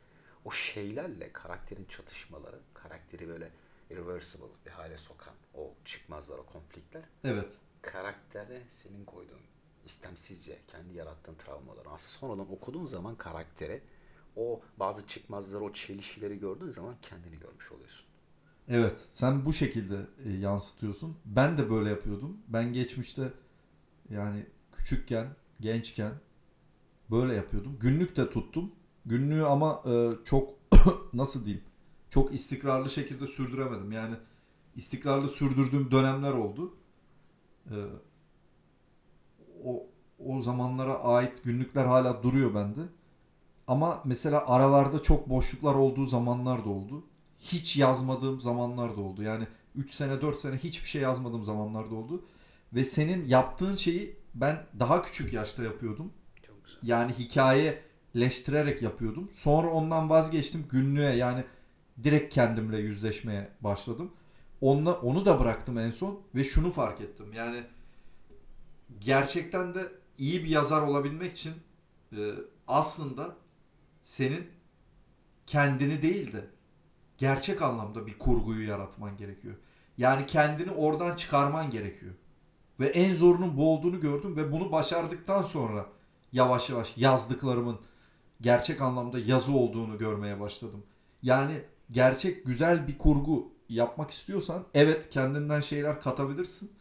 o şeylerle karakterin çatışmaları, karakteri böyle irreversible bir hale sokan o çıkmazlar, o konfliktler Evet. karaktere senin koyduğun istemsizce kendi yarattığın travmaları aslında sonradan okuduğun zaman karaktere o bazı çıkmazları, o çelişkileri gördüğün zaman kendini görmüş oluyorsun. Evet, sen bu şekilde e, yansıtıyorsun. Ben de böyle yapıyordum. Ben geçmişte yani küçükken, gençken böyle yapıyordum. Günlük de tuttum. Günlüğü ama e, çok nasıl diyeyim? Çok istikrarlı şekilde sürdüremedim. Yani istikrarlı sürdürdüğüm dönemler oldu. E, o o zamanlara ait günlükler hala duruyor bende. Ama mesela aralarda çok boşluklar olduğu zamanlar da oldu. Hiç yazmadığım zamanlar da oldu. Yani 3 sene 4 sene hiçbir şey yazmadığım zamanlar da oldu. Ve senin yaptığın şeyi ben daha küçük yaşta yapıyordum. Yani hikayeleştirerek yapıyordum. Sonra ondan vazgeçtim günlüğe yani direkt kendimle yüzleşmeye başladım. Onunla, onu da bıraktım en son ve şunu fark ettim. Yani gerçekten de iyi bir yazar olabilmek için e, aslında senin kendini değil de gerçek anlamda bir kurguyu yaratman gerekiyor. Yani kendini oradan çıkarman gerekiyor. Ve en zorunun bu olduğunu gördüm ve bunu başardıktan sonra yavaş yavaş yazdıklarımın gerçek anlamda yazı olduğunu görmeye başladım. Yani gerçek güzel bir kurgu yapmak istiyorsan evet kendinden şeyler katabilirsin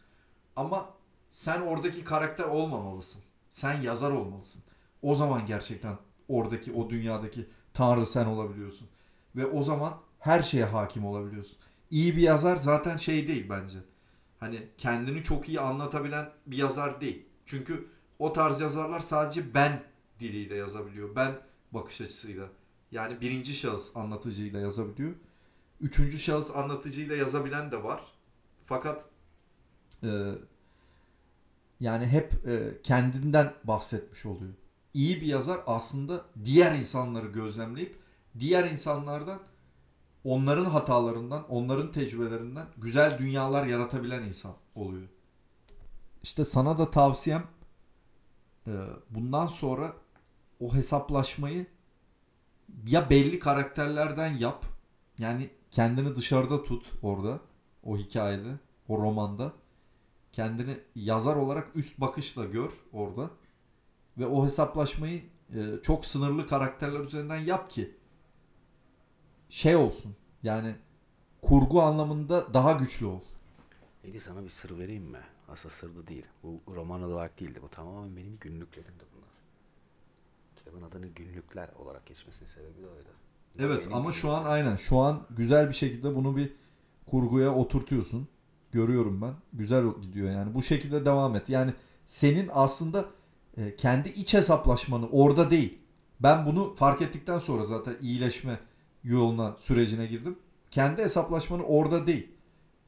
ama sen oradaki karakter olmamalısın. Sen yazar olmalısın. O zaman gerçekten oradaki o dünyadaki tanrı sen olabiliyorsun. Ve o zaman her şeye hakim olabiliyorsun. İyi bir yazar zaten şey değil bence. Hani kendini çok iyi anlatabilen bir yazar değil. Çünkü o tarz yazarlar sadece ben diliyle yazabiliyor. Ben bakış açısıyla. Yani birinci şahıs anlatıcıyla yazabiliyor. Üçüncü şahıs anlatıcıyla yazabilen de var. Fakat e, yani hep e, kendinden bahsetmiş oluyor. İyi bir yazar aslında diğer insanları gözlemleyip diğer insanlardan onların hatalarından, onların tecrübelerinden güzel dünyalar yaratabilen insan oluyor. İşte sana da tavsiyem bundan sonra o hesaplaşmayı ya belli karakterlerden yap. Yani kendini dışarıda tut orada o hikayede, o romanda. Kendini yazar olarak üst bakışla gör orada. Ve o hesaplaşmayı e, çok sınırlı karakterler üzerinden yap ki şey olsun. Yani kurgu anlamında daha güçlü ol. Edi sana bir sır vereyim mi? Aslında sır da değil. Bu roman olarak değildi. Bu tamamen benim günlüklerimdi bunlar. Kitabın adını günlükler olarak geçmesinin sebebi de oydu. Evet Benim ama şu an aynen. Şu an güzel bir şekilde bunu bir kurguya oturtuyorsun. Görüyorum ben. Güzel gidiyor yani. Bu şekilde devam et. Yani senin aslında e, kendi iç hesaplaşmanı orada değil. Ben bunu fark ettikten sonra zaten iyileşme yoluna sürecine girdim. Kendi hesaplaşmanı orada değil.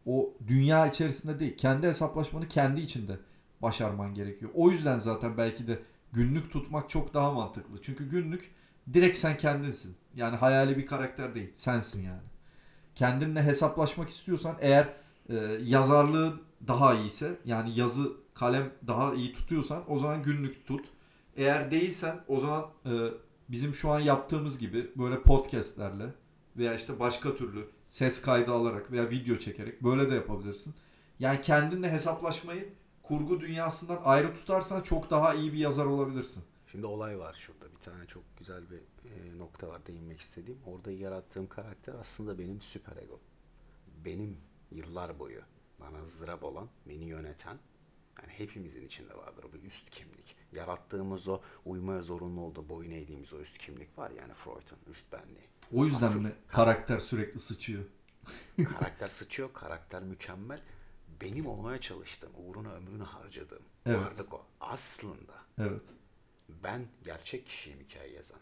O dünya içerisinde değil. Kendi hesaplaşmanı kendi içinde başarman gerekiyor. O yüzden zaten belki de günlük tutmak çok daha mantıklı. Çünkü günlük direkt sen kendinsin. Yani hayali bir karakter değil. Sensin yani. Kendinle hesaplaşmak istiyorsan eğer e, yazarlığın daha iyiyse yani yazı kalem daha iyi tutuyorsan o zaman günlük tut. Eğer değilsen o zaman e, bizim şu an yaptığımız gibi böyle podcastlerle veya işte başka türlü Ses kaydı alarak veya video çekerek böyle de yapabilirsin. Yani kendinle hesaplaşmayı kurgu dünyasından ayrı tutarsan çok daha iyi bir yazar olabilirsin. Şimdi olay var şurada. Bir tane çok güzel bir e, nokta var değinmek istediğim. Orada yarattığım karakter aslında benim süper ego. Benim yıllar boyu bana ızdırap olan, beni yöneten, yani hepimizin içinde vardır bir üst kimlik. Yarattığımız o uymaya zorunlu olduğu, boyun eğdiğimiz o üst kimlik var yani Freud'un üst benliği. O yüzden Asıl- mi karakter sürekli sıçıyor? karakter sıçıyor, karakter mükemmel. Benim olmaya çalıştığım, uğruna ömrünü harcadığım Evet. varlık o. Aslında Evet. ben gerçek kişiyim hikaye yazan.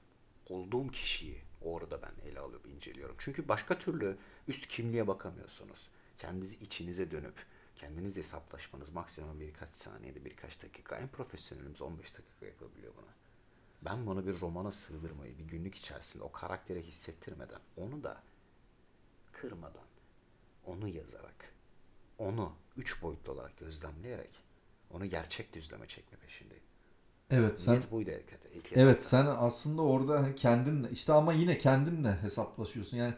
Olduğum kişiyi orada ben ele alıp inceliyorum. Çünkü başka türlü üst kimliğe bakamıyorsunuz. Kendinizi içinize dönüp kendinizle hesaplaşmanız maksimum birkaç saniyede birkaç dakika. En profesyonelimiz 15 dakika yapabiliyor bunu. Ben bunu bir romana sığdırmayı bir günlük içerisinde o karaktere hissettirmeden onu da kırmadan onu yazarak onu üç boyutlu olarak gözlemleyerek onu gerçek düzleme çekme peşindeyim. Evet sen Niyet buydu ilk, ilk Evet sen aslında orada hani kendinle işte ama yine kendinle hesaplaşıyorsun. Yani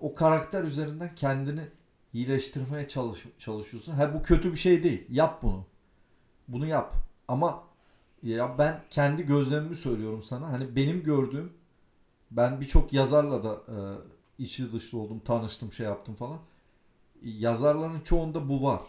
o karakter üzerinden kendini iyileştirmeye çalış, çalışıyorsun. Ha bu kötü bir şey değil. Yap bunu. Bunu yap. Ama ya ben kendi gözlemimi söylüyorum sana. Hani benim gördüğüm ben birçok yazarla da e, içi dışlı oldum, tanıştım, şey yaptım falan. Yazarların çoğunda bu var.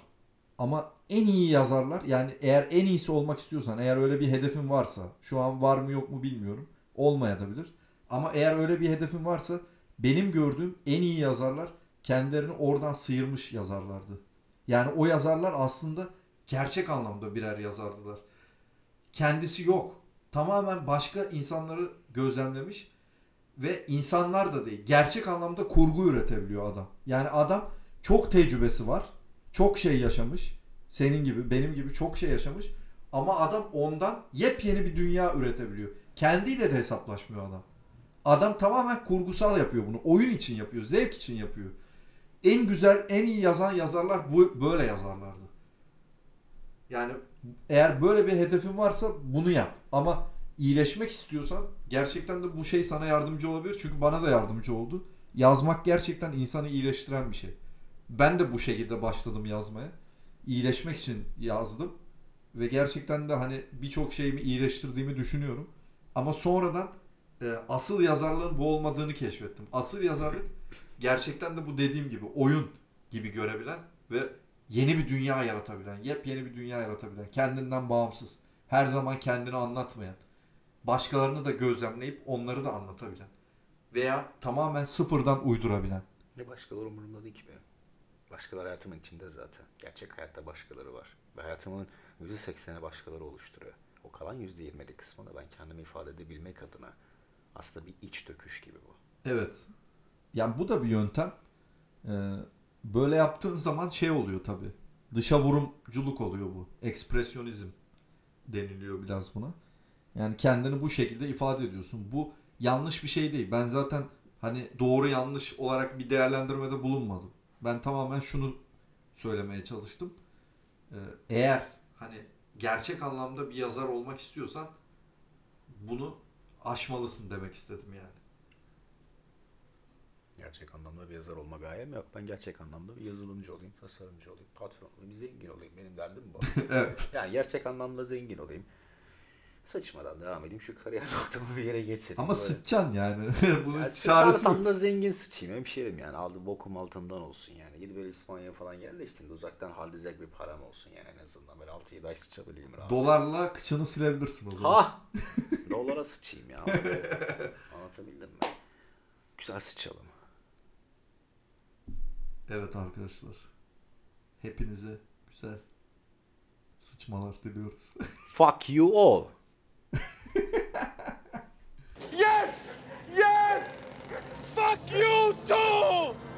Ama en iyi yazarlar yani eğer en iyisi olmak istiyorsan eğer öyle bir hedefin varsa şu an var mı yok mu bilmiyorum olmayabilir ama eğer öyle bir hedefin varsa benim gördüğüm en iyi yazarlar kendilerini oradan sıyırmış yazarlardı. Yani o yazarlar aslında gerçek anlamda birer yazardılar. Kendisi yok. Tamamen başka insanları gözlemlemiş ve insanlar da değil. Gerçek anlamda kurgu üretebiliyor adam. Yani adam çok tecrübesi var. Çok şey yaşamış. Senin gibi, benim gibi çok şey yaşamış. Ama adam ondan yepyeni bir dünya üretebiliyor. Kendiyle de hesaplaşmıyor adam. Adam tamamen kurgusal yapıyor bunu. Oyun için yapıyor, zevk için yapıyor. En güzel, en iyi yazan yazarlar bu böyle yazarlardı. Yani eğer böyle bir hedefin varsa bunu yap. Ama iyileşmek istiyorsan gerçekten de bu şey sana yardımcı olabilir. Çünkü bana da yardımcı oldu. Yazmak gerçekten insanı iyileştiren bir şey. Ben de bu şekilde başladım yazmaya. İyileşmek için yazdım. Ve gerçekten de hani birçok şeyimi iyileştirdiğimi düşünüyorum. Ama sonradan e, asıl yazarlığın bu olmadığını keşfettim. Asıl yazarlık gerçekten de bu dediğim gibi oyun gibi görebilen ve yeni bir dünya yaratabilen, yepyeni bir dünya yaratabilen, kendinden bağımsız, her zaman kendini anlatmayan, başkalarını da gözlemleyip onları da anlatabilen veya tamamen sıfırdan uydurabilen. Ne başkaları umurumda değil ki benim. Başkaları hayatımın içinde zaten. Gerçek hayatta başkaları var. Ve hayatımın %80'i başkaları oluşturuyor. O kalan %20'lik kısmı da ben kendimi ifade edebilmek adına aslında bir iç döküş gibi bu. Evet. Yani bu da bir yöntem. Ee, böyle yaptığın zaman şey oluyor tabi. Dışa vurumculuk oluyor bu. Ekspresyonizm deniliyor biraz buna. Yani kendini bu şekilde ifade ediyorsun. Bu yanlış bir şey değil. Ben zaten hani doğru yanlış olarak bir değerlendirmede bulunmadım. Ben tamamen şunu söylemeye çalıştım. Ee, eğer hani gerçek anlamda bir yazar olmak istiyorsan bunu aşmalısın demek istedim yani. Gerçek anlamda bir yazar olma gayem yok. Ben gerçek anlamda bir yazılımcı olayım, tasarımcı olayım, patron olayım, zengin olayım. Benim derdim bu. evet. yani gerçek anlamda zengin olayım. Sıçmadan devam edeyim. Şu kariyer noktamı bir yere getireyim. Ama Böyle- sıçacaksın yani. Bunun Ya çaresi yok. da zengin sıçayım hemşerim yani. Aldı bokum altından olsun yani. Gidip böyle İspanya'ya falan yerleştiğimde uzaktan haldizek bir param olsun yani en azından. Böyle 6-7 ay sıçabileyim rahat. Dolarla kıçını silebilirsin o zaman. Ha! Dolara sıçayım ya. Anlatabildim mi? Güzel sıçalım. Evet arkadaşlar. Hepinize güzel sıçmalar diliyoruz. Fuck you all. yes! Yes! Fuck you too!